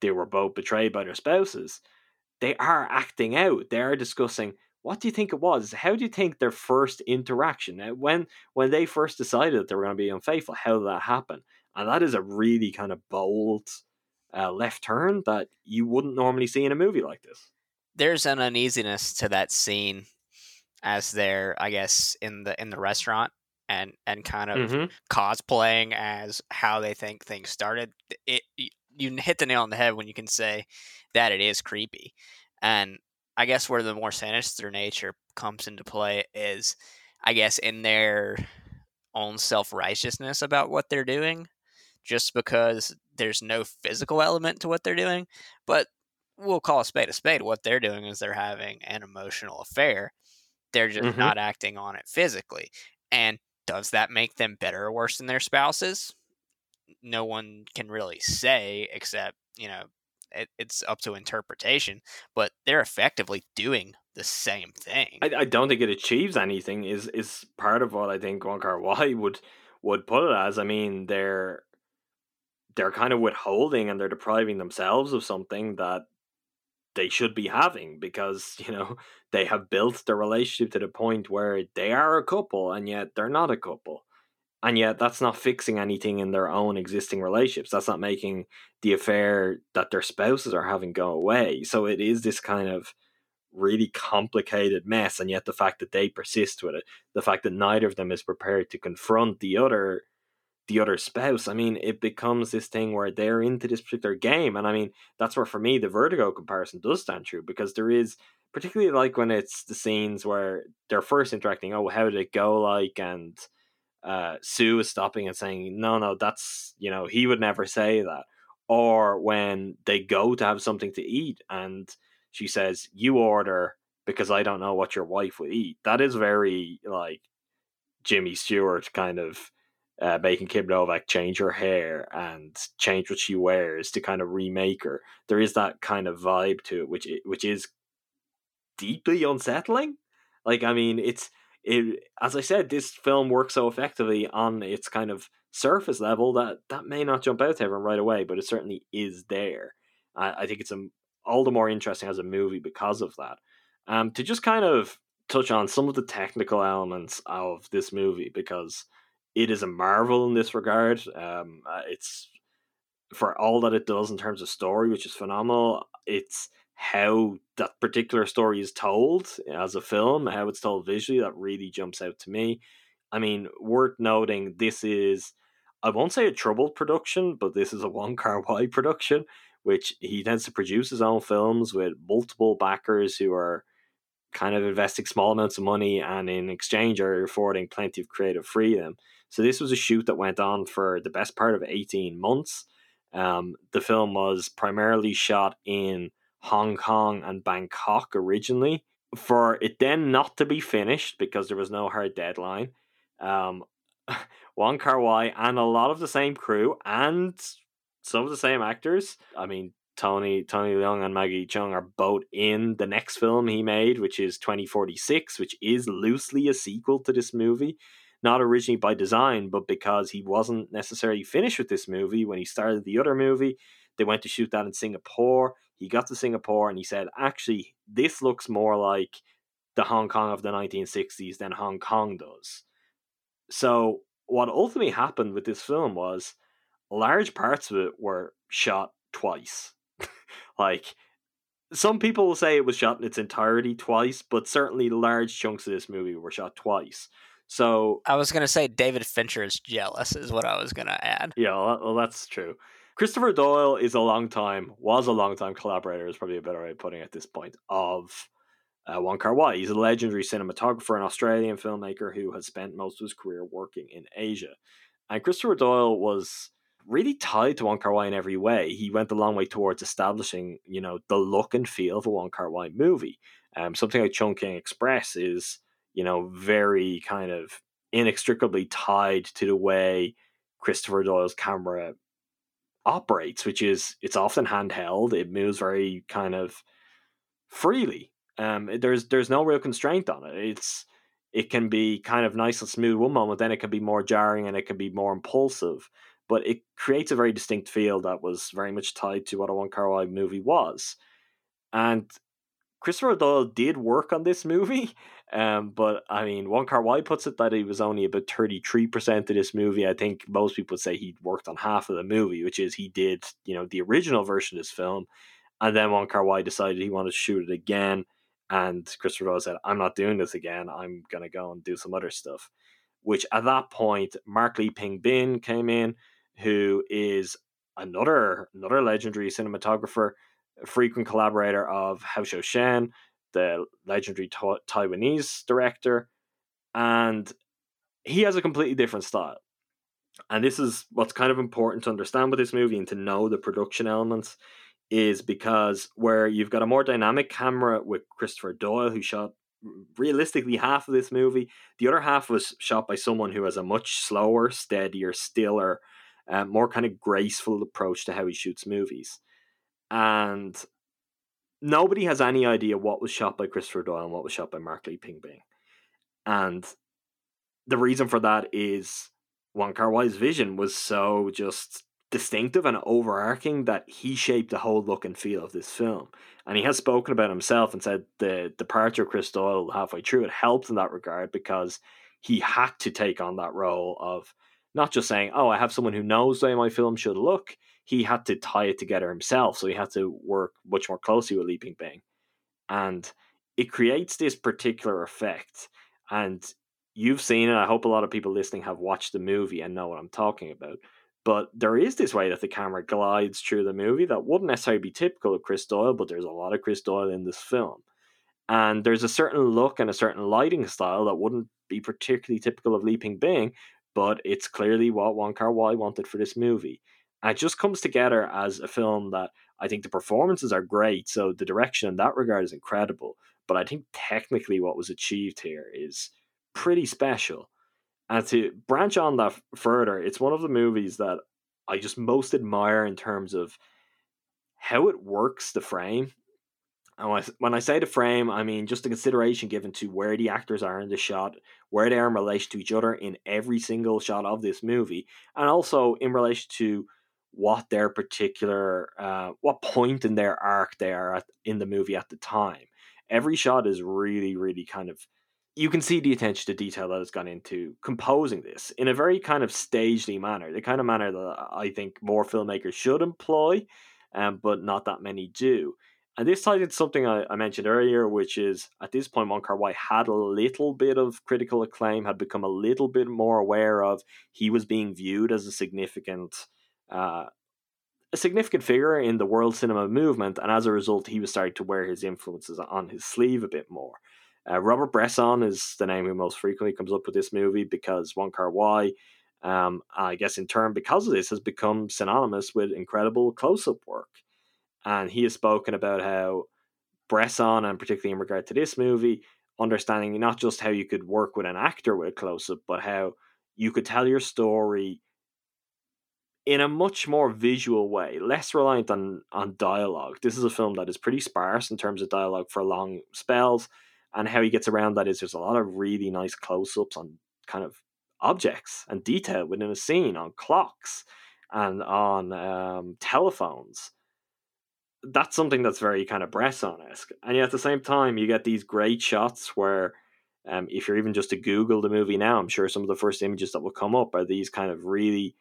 they were both betrayed by their spouses. They are acting out. They are discussing what do you think it was? How do you think their first interaction when when they first decided that they were going to be unfaithful how did that happen? And that is a really kind of bold uh, left turn that you wouldn't normally see in a movie like this. There's an uneasiness to that scene as they're, I guess, in the in the restaurant and and kind of Mhm. cosplaying as how they think things started. It you hit the nail on the head when you can say that it is creepy, and I guess where the more sinister nature comes into play is, I guess, in their own self righteousness about what they're doing, just because there's no physical element to what they're doing, but we'll call a spade a spade. What they're doing is they're having an emotional affair. They're just Mhm. not acting on it physically. And does that make them better or worse than their spouses? No one can really say, except, you know, it, it's up to interpretation, but they're effectively doing the same thing. I, I don't think it achieves anything. Is is part of what I think Wong Kar Wai would would put it as. I mean, they're they're kind of withholding and they're depriving themselves of something that they should be having because *laughs* you know they have built their relationship to the point where they are a couple and yet they're not a couple. And yet that's not fixing anything in their own existing relationships. That's not making the affair that their spouses are having go away. So it is this kind of really complicated mess and yet the fact that they persist with it the fact that neither of them is prepared to confront the other the other spouse i mean it becomes this thing where they're into this particular game and i mean that's where for me the vertigo comparison does stand true because there is particularly like when it's the scenes where they're first interacting oh how did it go like and uh, Sue is stopping and saying, "No, no, that's you know he would never say that." Or when they go to have something to eat and she says, "You order because I don't know what your wife would eat." That is very like Jimmy Stewart kind of uh, making Kim Novak change her hair and change what she wears to kind of remake her. There is that kind of vibe to it, which which is deeply unsettling. Like, I mean, it's it. As I said, this film works so effectively on its kind of surface level that that may not jump out to everyone right away, but it certainly is there. I, I think it's a, all the more interesting as a movie because of that. Um, to just kind of touch on some of the technical elements of this movie because it is a marvel in this regard. Um, uh, it's for all that it does in terms of story, which is phenomenal. It's how that particular story is told as a film, how it's told visually, that really jumps out to me. I mean, worth noting, this is, I won't say a troubled production, but this is a Wong *laughs* Kar Wai production, which he tends to produce his own films with multiple backers who are kind of investing small amounts of money and in exchange are affording plenty of creative freedom. So this was a shoot that went on for the best part of 18 months. Um, the film was primarily shot in Hong Kong and Bangkok originally, for it then not to be finished because there was no hard deadline. Um, *laughs* Wong Kar Wai and a lot of the same crew and some of the same actors. I mean, Tony Tony Leung and Maggie Cheung are both in the next film he made, which is 2046, which is loosely a sequel to this movie. Not originally by design, but because he wasn't necessarily finished with this movie when he started the other movie. They went to shoot that in Singapore. He got to Singapore and he said, actually, this looks more like the Hong Kong of the 1960s than Hong Kong does. So, what ultimately happened with this film was large parts of it were shot twice. *laughs* like, some people will say it was shot in its entirety twice, but certainly large chunks of this movie were shot twice. So I was gonna say David Fincher is jealous, is what I was gonna add. Yeah, well, well, that's true. Christopher Doyle is a long time, was a long time collaborator, is probably a better way of putting it at this point, of uh, Wong Kar Wai. He's a legendary cinematographer and Australian filmmaker who has spent most of his career working in Asia. And Christopher Doyle was really tied to Wong Kar Wai in every way. He went a long way towards establishing, you know, the look and feel of a Wong Kar Wai movie. Um, something like Chungking Express is, you know, very kind of inextricably tied to the way Christopher Doyle's camera operates, which is it's often handheld. It moves very kind of freely. Um, there's there's no real constraint on it. It's it can be kind of nice and smooth one moment, then it can be more jarring and it can be more impulsive but it creates a very distinct feel that was very much tied to what a Wong Kar Wai movie was. And Christopher Doyle did work on this *laughs* movie, um, but I mean, Wong Kar Wai puts it that he was only about 33% of this movie. I think most people would say he worked on half of the movie, which is he did, you know, the original version of this film. And then Wong Kar Wai decided he wanted to shoot it again. And Christopher Doyle said, I'm not doing this again. I'm going to go and do some other stuff. Which at that point, Mark Lee Ping Bin came in, who is another another legendary cinematographer, frequent collaborator of Hou Hsiao-hsien, the legendary ta- Taiwanese director, and he has a completely different style. And this is what's kind of important to understand with this movie and to know the production elements is because where you've got a more dynamic camera with Christopher Doyle, who shot realistically half of this movie, the other half was shot by someone who has a much slower, steadier, stiller, uh, more kind of graceful approach to how he shoots movies. And nobody has any idea what was shot by Christopher Doyle and what was shot by Mark Lee Ping Bin. And the reason for that is Wong Kar Wai's vision was so just distinctive and overarching that he shaped the whole look and feel of this film. And he has spoken about himself and said the departure of Chris Doyle halfway through it helped in that regard because he had to take on that role of not just saying, "Oh, I have someone who knows the way my film should look." He had to tie it together himself, so he had to work much more closely with Lee Ping and it creates this particular effect. And you've seen it. I hope a lot of people listening have watched the movie and know what I'm talking about. But there is this way that the camera glides through the movie that wouldn't necessarily be typical of Chris Doyle, but there's a lot of Chris Doyle in this film. And there's a certain look and a certain lighting style that wouldn't be particularly typical of Lee Ping but it's clearly what Wong Kar Wai wanted for this movie. And it just comes together as a film that I think the performances are great, so the direction in that regard is incredible. But I think technically what was achieved here is pretty special. And to branch on that further, it's one of the movies that I just most admire in terms of how it works the frame and when I say the frame, I mean just the consideration given to where the actors are in the shot, where they are in relation to each other in every single shot of this movie, and also in relation to what their particular, uh, what point in their arc they are at, in the movie at the time. Every shot is really, really kind of. You can see the attention to detail that has gone into composing this in a very kind of stagely manner, the kind of manner that I think more filmmakers should employ, um, but not that many do and this ties into something I, I, mentioned earlier, which is at this point, Wong Kar Wai had a little bit of critical acclaim, had become a little bit more aware of he was being viewed as a significant, uh, a significant figure in the world cinema movement, and as a result, he was starting to wear his influences on his sleeve a bit more. Uh, Robert Bresson is the name who most frequently comes up with this movie because Wong Kar Wai, um, I guess in turn because of this, has become synonymous with incredible close-up work and he has spoken about how Bresson, and particularly in regard to this movie, understanding not just how you could work with an actor with a close up, but how you could tell your story in a much more visual way, less reliant on on dialogue. This is a film that is pretty sparse in terms of dialogue for long spells, and how he gets around that is there's a lot of really nice close ups on kind of objects and detail within a scene, on clocks and on um, telephones that's something that's very kind of Bresson esque. And yet at the same time, you get these great shots where, um, if you're even just to Google the movie now, I'm sure some of the first images that will come up are these kind of really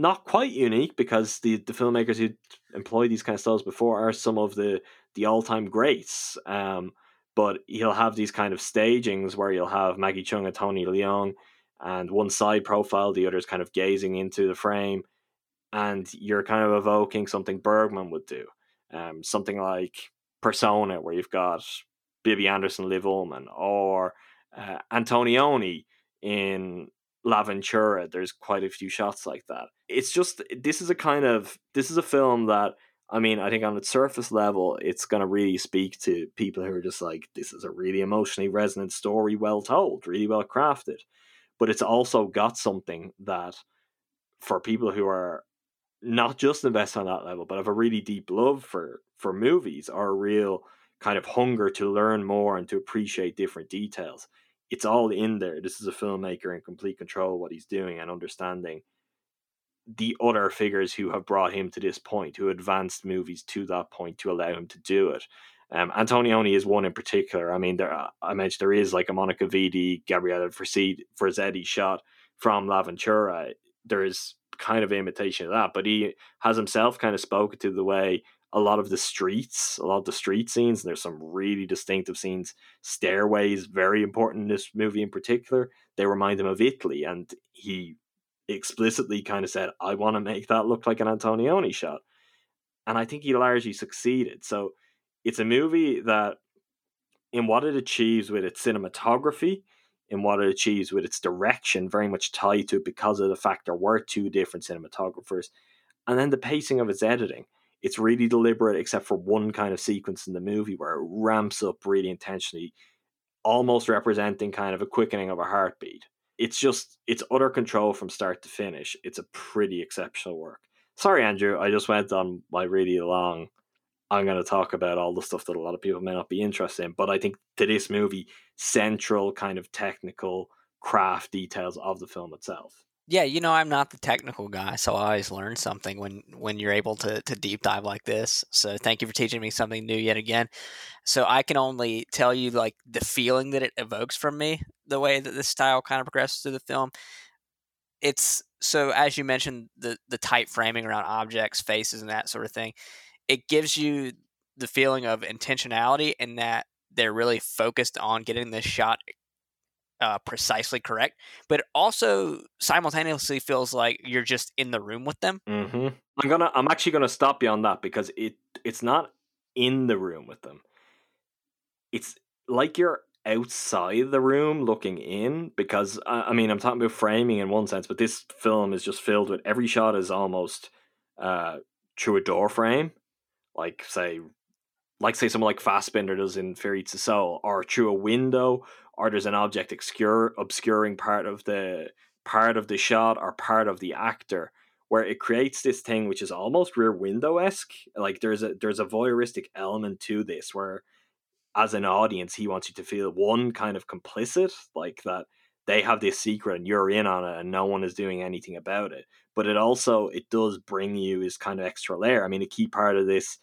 not quite unique because the the filmmakers who employed these kind of styles before are some of the the all time greats. Um, but he'll have these kind of stagings where you'll have Maggie Cheung and Tony Leung, and one side profile, the other's kind of gazing into the frame, and you're kind of evoking something Bergman would do, um, something like Persona, where you've got Bibi Andersson, Liv Ullmann, or uh, Antonioni in L'Avventura. There's quite a few shots like that. It's just this is a kind of this is a film that I mean, I think on its surface level, it's going to really speak to people who are just like, this is a really emotionally resonant story, well told, really well crafted. But it's also got something that, for people who are not just invested on that level, but have a really deep love for for movies or a real kind of hunger to learn more and to appreciate different details. It's all in there. This is a filmmaker in complete control of what he's doing and understanding the other figures who have brought him to this point, who advanced movies to that point to allow him to do it. Um, Antonioni is one in particular. I mean, there I mentioned there is like a Monica Vitti, Gabriele Ferzetti shot from L'Avventura. There is kind of imitation of that, but he has himself kind of spoken to the way a lot of the streets, a lot of the street scenes, and there's some really distinctive scenes. Stairways, very important in this movie in particular. They remind him of Italy, and he explicitly kind of said, I want to make that look like an Antonioni shot. And I think he largely succeeded. So it's a movie that, in what it achieves with its cinematography, in what it achieves with its direction, very much tied to it because of the fact there were two different cinematographers. And then the pacing of its editing. It's really deliberate, except for one kind of sequence in the movie where it ramps up really intentionally, almost representing kind of a quickening of a heartbeat it's just it's utter control from start to finish. It's a pretty exceptional work. Sorry, Andrew, I just went on my really long. I'm going to talk about all the stuff that a lot of people may not be interested in, but I think to this movie, central kind of technical craft details of the film itself. Yeah, you know, I'm not the technical guy, so I always learn something when when you're able to to deep dive like this. So thank you for teaching me something new yet again. So I can only tell you like the feeling that it evokes from me, the way that this style kind of progresses through the film. It's so as you mentioned the the tight framing around objects, faces, and that sort of thing. It gives you the feeling of intentionality in that they're really focused on getting this shot uh, precisely correct, but it also simultaneously feels like you're just in the room with them. Mm-hmm. I'm gonna, I'm actually gonna stop you on that because it, it's not in the room with them. It's like you're outside the room looking in because I mean I'm talking about framing in one sense, but this film is just filled with every shot is almost uh, through a door frame, like say like say someone like Fassbinder does in Eats the Soul, or through a window, or there's an object obscure obscuring part of the part of the shot or part of the actor, where it creates this thing which is almost rear window esque. Like there's a there's a voyeuristic element to this where as an audience he wants you to feel one kind of complicit, like that they have this secret and you're in on it and no one is doing anything about it. But it also it does bring you this kind of extra layer. I mean a key part of this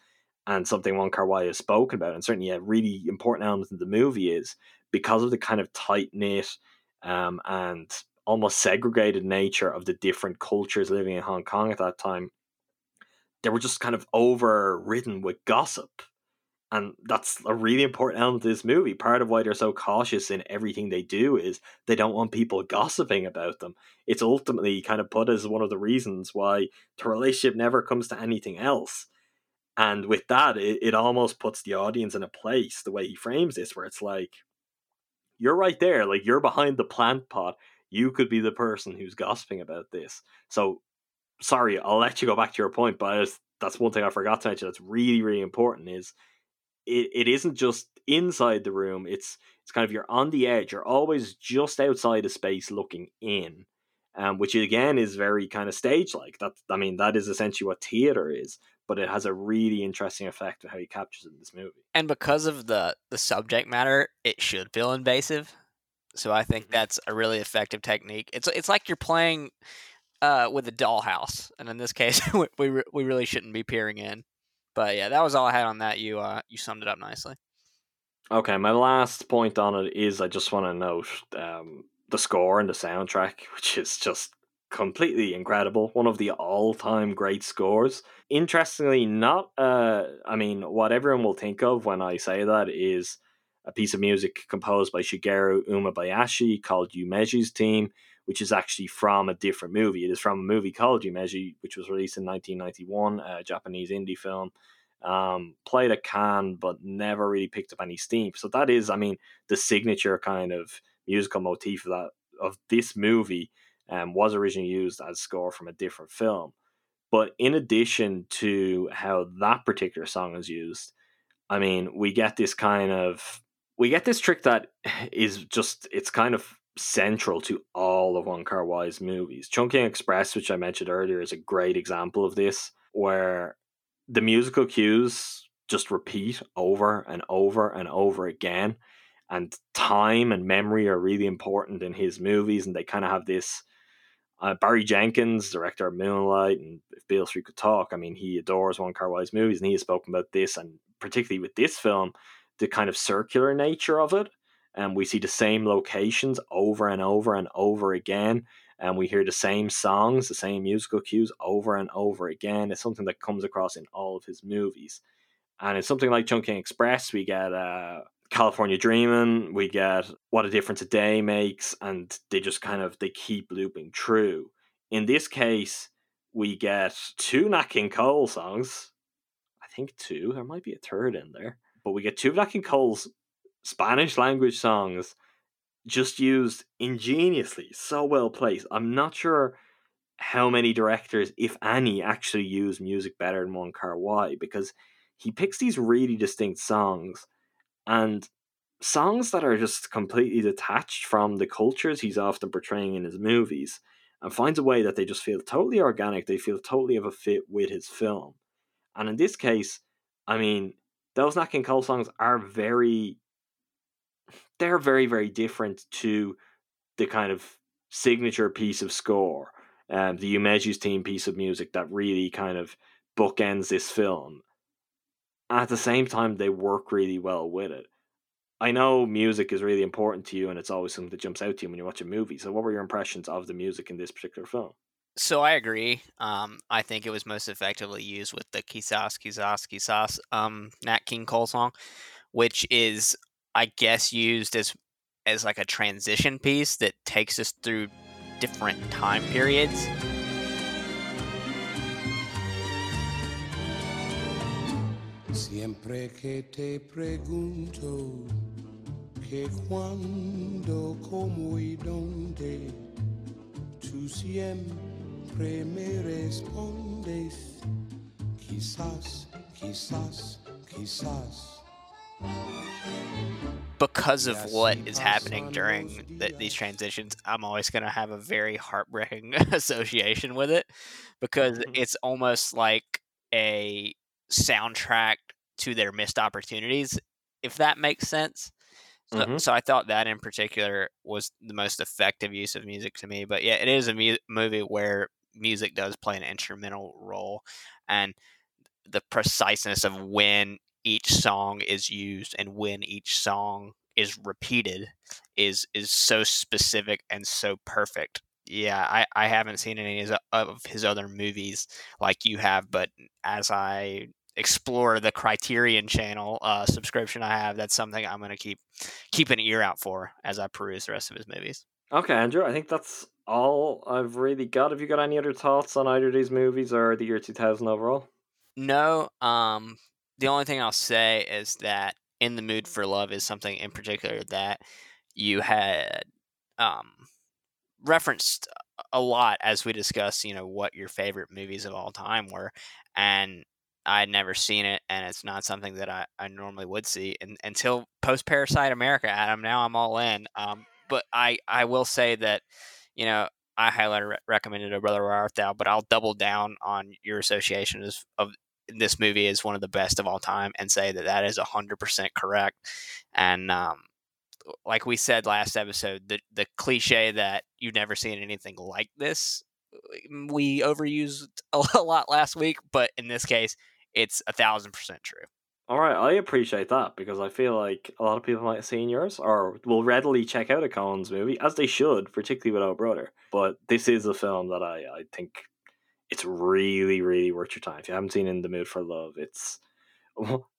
and something Wong Kar Wai has spoken about, and certainly a really important element of the movie is because of the kind of tight knit um, and almost segregated nature of the different cultures living in Hong Kong at that time. They were just kind of overridden with gossip. And that's a really important element of this movie. Part of why they're so cautious in everything they do is they don't want people gossiping about them. It's ultimately kind of put as one of the reasons why the relationship never comes to anything else and with that, it, it almost puts the audience in a place, the way he frames this, where it's like, you're right there, like you're behind the plant pot. You could be the person who's gossiping about this. So, sorry, I'll let you go back to your point, but just, that's one thing I forgot to mention that's really, really important is it, it isn't just inside the room, it's it's kind of you're on the edge, you're always just outside a space looking in. Um, which again is very kind of stage like. That I mean, that is essentially what theater is but it has a really interesting effect of how he captures it in this movie. And because of the the subject matter, it should feel invasive. So I think mm-hmm. that's a really effective technique. It's it's like you're playing uh, with a dollhouse, and in this case, *laughs* we we really shouldn't be peering in. But yeah, that was all I had on that. You uh, you summed it up nicely. Okay, my last point on it is I just want to note um, the score and the soundtrack, *laughs* which is just completely incredible. One of the all-time great scores. Interestingly, not uh I mean, what everyone will think of when I say that is a piece of music composed by Shigeru Umebayashi called Yumeji's Theme, which is actually from a different movie. It is from a movie called Yumeji, which was released in 1991, a Japanese indie film. Um, played at Cannes, but never really picked up any steam. So that is, I mean, the signature kind of musical motif of that of this movie um, was originally used as score from a different film. But in addition to how that particular song is used, I mean, we get this kind of we get this trick that *sighs* is just it's kind of central to all of Wong Kar Wai's movies. Chungking Express, which I mentioned earlier, is a great example of this, where the musical cues just repeat over and over and over again. And time and memory are really important in his movies, and they kind of have this uh, Barry Jenkins, director of Moonlight, and if Beale Street could talk, I mean, he adores Wong Kar Wai's movies, and he has spoken about this, and particularly with this film, the kind of circular nature of it. And we see the same locations over and over and over again, and we hear the same songs, the same musical cues over and over again. It's something that comes across in all of his movies. And in something like Chungking Express, we get uh, California Dreaming, we get What a Difference a Day Makes, and they just kind of they keep looping through. In this case, we get two Nat King Cole songs. I think two. There might be a third in there. But we get two Nat King Cole's Spanish language songs just used ingeniously, so well placed. I'm not sure how many directors, if any, actually use music better than Wong Kar Wai because he picks these really distinct songs and songs that are just completely detached from the cultures he's often portraying in his movies and finds a way that they just feel totally organic they feel totally of a fit with his film. And in this case i mean those Nat King Cole songs are very they're very very different to the kind of signature piece of score um, the Yumeji's Theme piece of music that really kind of bookends this film at the same time they work really well with it. I know music is really important to you and it's always something that jumps out to you when you watch a movie. So what were your impressions of the music in this particular film? So I agree. Um, I think it was most effectively used with the Quizás, Quizás, Quizás um, Nat King Cole song, which is, I guess, used as as like a transition piece that takes us through different time periods. Siempre que te pregunto que cuándo, cómo y dónde, tú siempre me respondes, quizás, quizás, quizás. Because of what is happening during the, these transitions, I'm always going to have a very heartbreaking *laughs* association with it because Mm-hmm. it's almost like a soundtrack to their missed opportunities, if that makes sense. So, Mhm. so I thought that in particular was the most effective use of music to me. But yeah, it is a mu- movie where music does play an instrumental role, and the preciseness of when each song is used and when each song is repeated is is so specific and so perfect. Yeah, I, I haven't seen any of his other movies like you have, but as I explore the Criterion Channel uh, subscription I have, that's something I'm going to keep keep an ear out for as I peruse the rest of his movies. Okay, Andrew, I think that's all I've really got. Have you got any other thoughts on either of these movies or the year 2000 overall? No, um, the only thing I'll say is that "In the Mood for Love" is something in particular that you had um, referenced a lot as we discussed. You know what your favorite movies of all time were, and I had never seen it, and it's not something that I, I normally would see and, until post Parasite America. Adam, now I'm all in. Um, but I I will say that you know I highly re- recommended O Brother Where Art Thou, but I'll double down on your association of, of this movie as one of the best of all time and say that that is 100% correct. And um, like we said last episode, the, the cliche that you've never seen anything like this, we overused a *laughs* lot last week, but in this case, it's a thousand percent true. All right, I appreciate that because I feel like a lot of people might have seen yours or will readily check out a Coens movie, as they should, particularly with Oh Brother. But this is a film that I, I think it's really, really worth your time. If you haven't seen In the Mood for Love, it's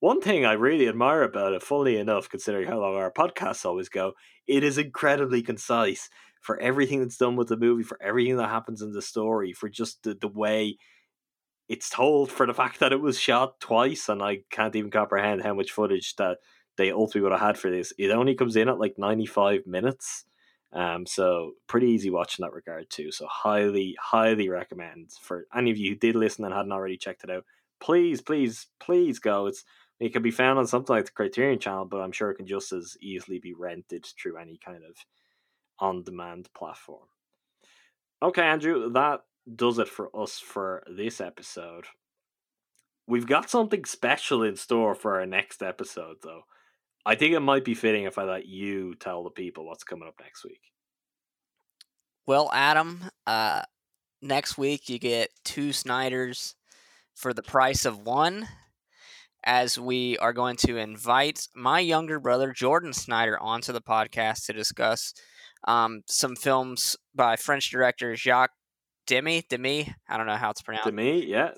one thing I really admire about it, funnily enough, considering how long our podcasts always go, it is incredibly concise for everything that's done with the movie, for everything that happens in the story, for just the, the way it's told for the fact that it was shot twice, and I can't even comprehend how much footage that they ultimately would have had for this. It only comes in at like 95 minutes. Um, so pretty easy watch in that regard too. So highly, highly recommend for any of you who did listen and hadn't already checked it out. Please, please, please go. It's it can be found on something like the Criterion channel, but I'm sure it can just as easily be rented through any kind of on demand platform. Okay, Andrew, that does it for us for this episode. We've got something special in store for our next episode, though. I think it might be fitting if I let you tell the people what's coming up next week. Well, Adam, uh, next week you get two Snyders for the price of one, as we are going to invite my younger brother, Jordan Snyder, onto the podcast to discuss um, some films by French director Jacques Demy, Demi. I don't know how it's pronounced. Demi, yeah.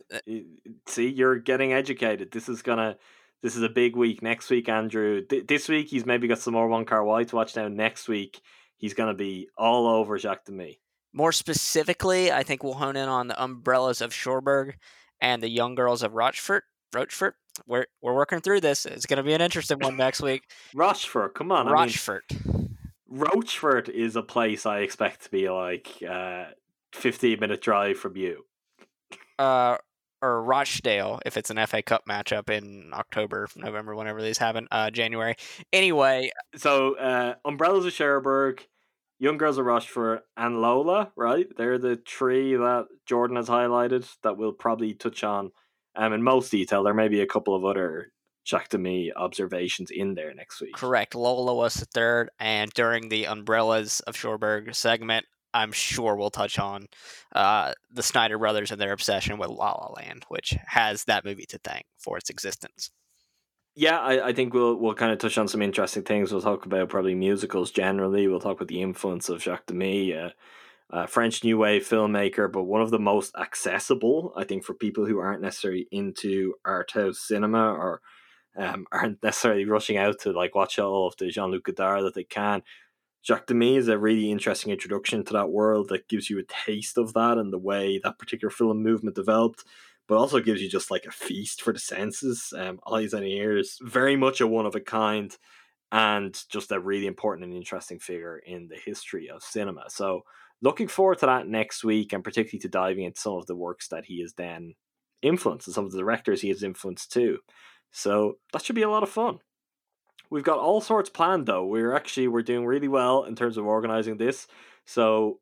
See, you're getting educated. This is gonna. This is a big week. Next week, Andrew. Th- this week, he's maybe got some more Wong Kar-wai to watch now. Next week, he's gonna be all over Jacques Demy. More specifically, I think we'll hone in on the umbrellas of Cherbourg and the young girls of Rochefort. Rochefort. We're we're working through this. It's going to be an interesting one *laughs* next week. Rochefort, come on. Rochefort. I mean, Rochefort is a place I expect to be like uh, 15 minute drive from you. Uh, or Rochdale if it's an FA Cup matchup in October, November, whenever these happen, uh, January. Anyway, so uh, Umbrellas of Cherbourg, Young Girls of Rochefort, and Lola, right? They're the three that Jordan has highlighted that we'll probably touch on um, in most detail. There may be a couple of other Demy observations in there next week. Correct. Lola was the third, and during the Umbrellas of Cherbourg segment, I'm sure we'll touch on uh, the Snyder brothers and their obsession with La La Land, which has that movie to thank for its existence. Yeah, I, I think we'll we'll kind of touch on some interesting things. We'll talk about probably musicals generally. We'll talk about the influence of Jacques Demy, uh, uh, French New Wave filmmaker, but one of the most accessible, I think, for people who aren't necessarily into art house cinema or um, aren't necessarily rushing out to like watch all of the Jean Luc Godard that they can. Jacques Demy is a really interesting introduction to that world that gives you a taste of that and the way that particular film movement developed, but also gives you just like a feast for the senses, um, eyes and ears. Very much a one of a kind, and just a really important and interesting figure in the history of cinema. So, looking forward to that next week, and particularly to diving into some of the works that he has then influenced and some of the directors he has influenced too. So that should be a lot of fun. We've got all sorts planned though. We're actually we're doing really well in terms of organizing this. So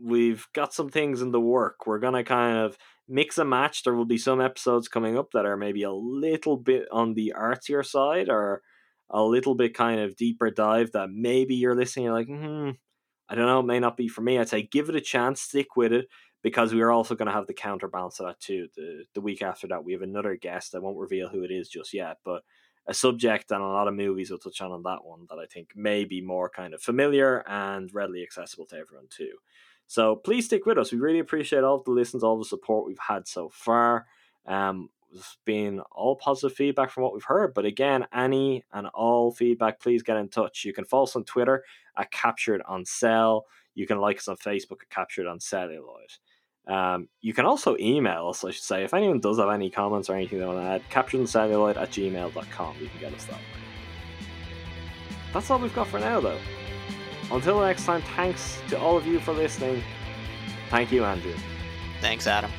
we've got some things in the work. We're gonna kind of mix and match. There will be some episodes coming up that are maybe a little bit on the artsier side or a little bit kind of deeper dive that maybe you're listening, you're like, hmm, I don't know, it may not be for me. I'd say give it a chance, stick with it, because we are also going to have the counterbalance of that too. The the week after that, we have another guest. I won't reveal who it is just yet, but a subject and a lot of movies we'll touch on on that one that I think may be more kind of familiar and readily accessible to everyone too. So please stick with us. We really appreciate all the listens, all the support we've had so far. Um, it's been all positive feedback from what we've heard. But again, any and all feedback, please get in touch. You can follow us on Twitter at Captured on Cell. You can like us on Facebook at Captured on Celluloid. Um, you can also email us, I should say, if anyone does have any comments or anything they want to add, capturedoncelluloid at gmail.com. You can get us that way. That's all we've got for now, though. Until next time, thanks to all of you for listening. Thank you, Andrew. Thanks, Adam.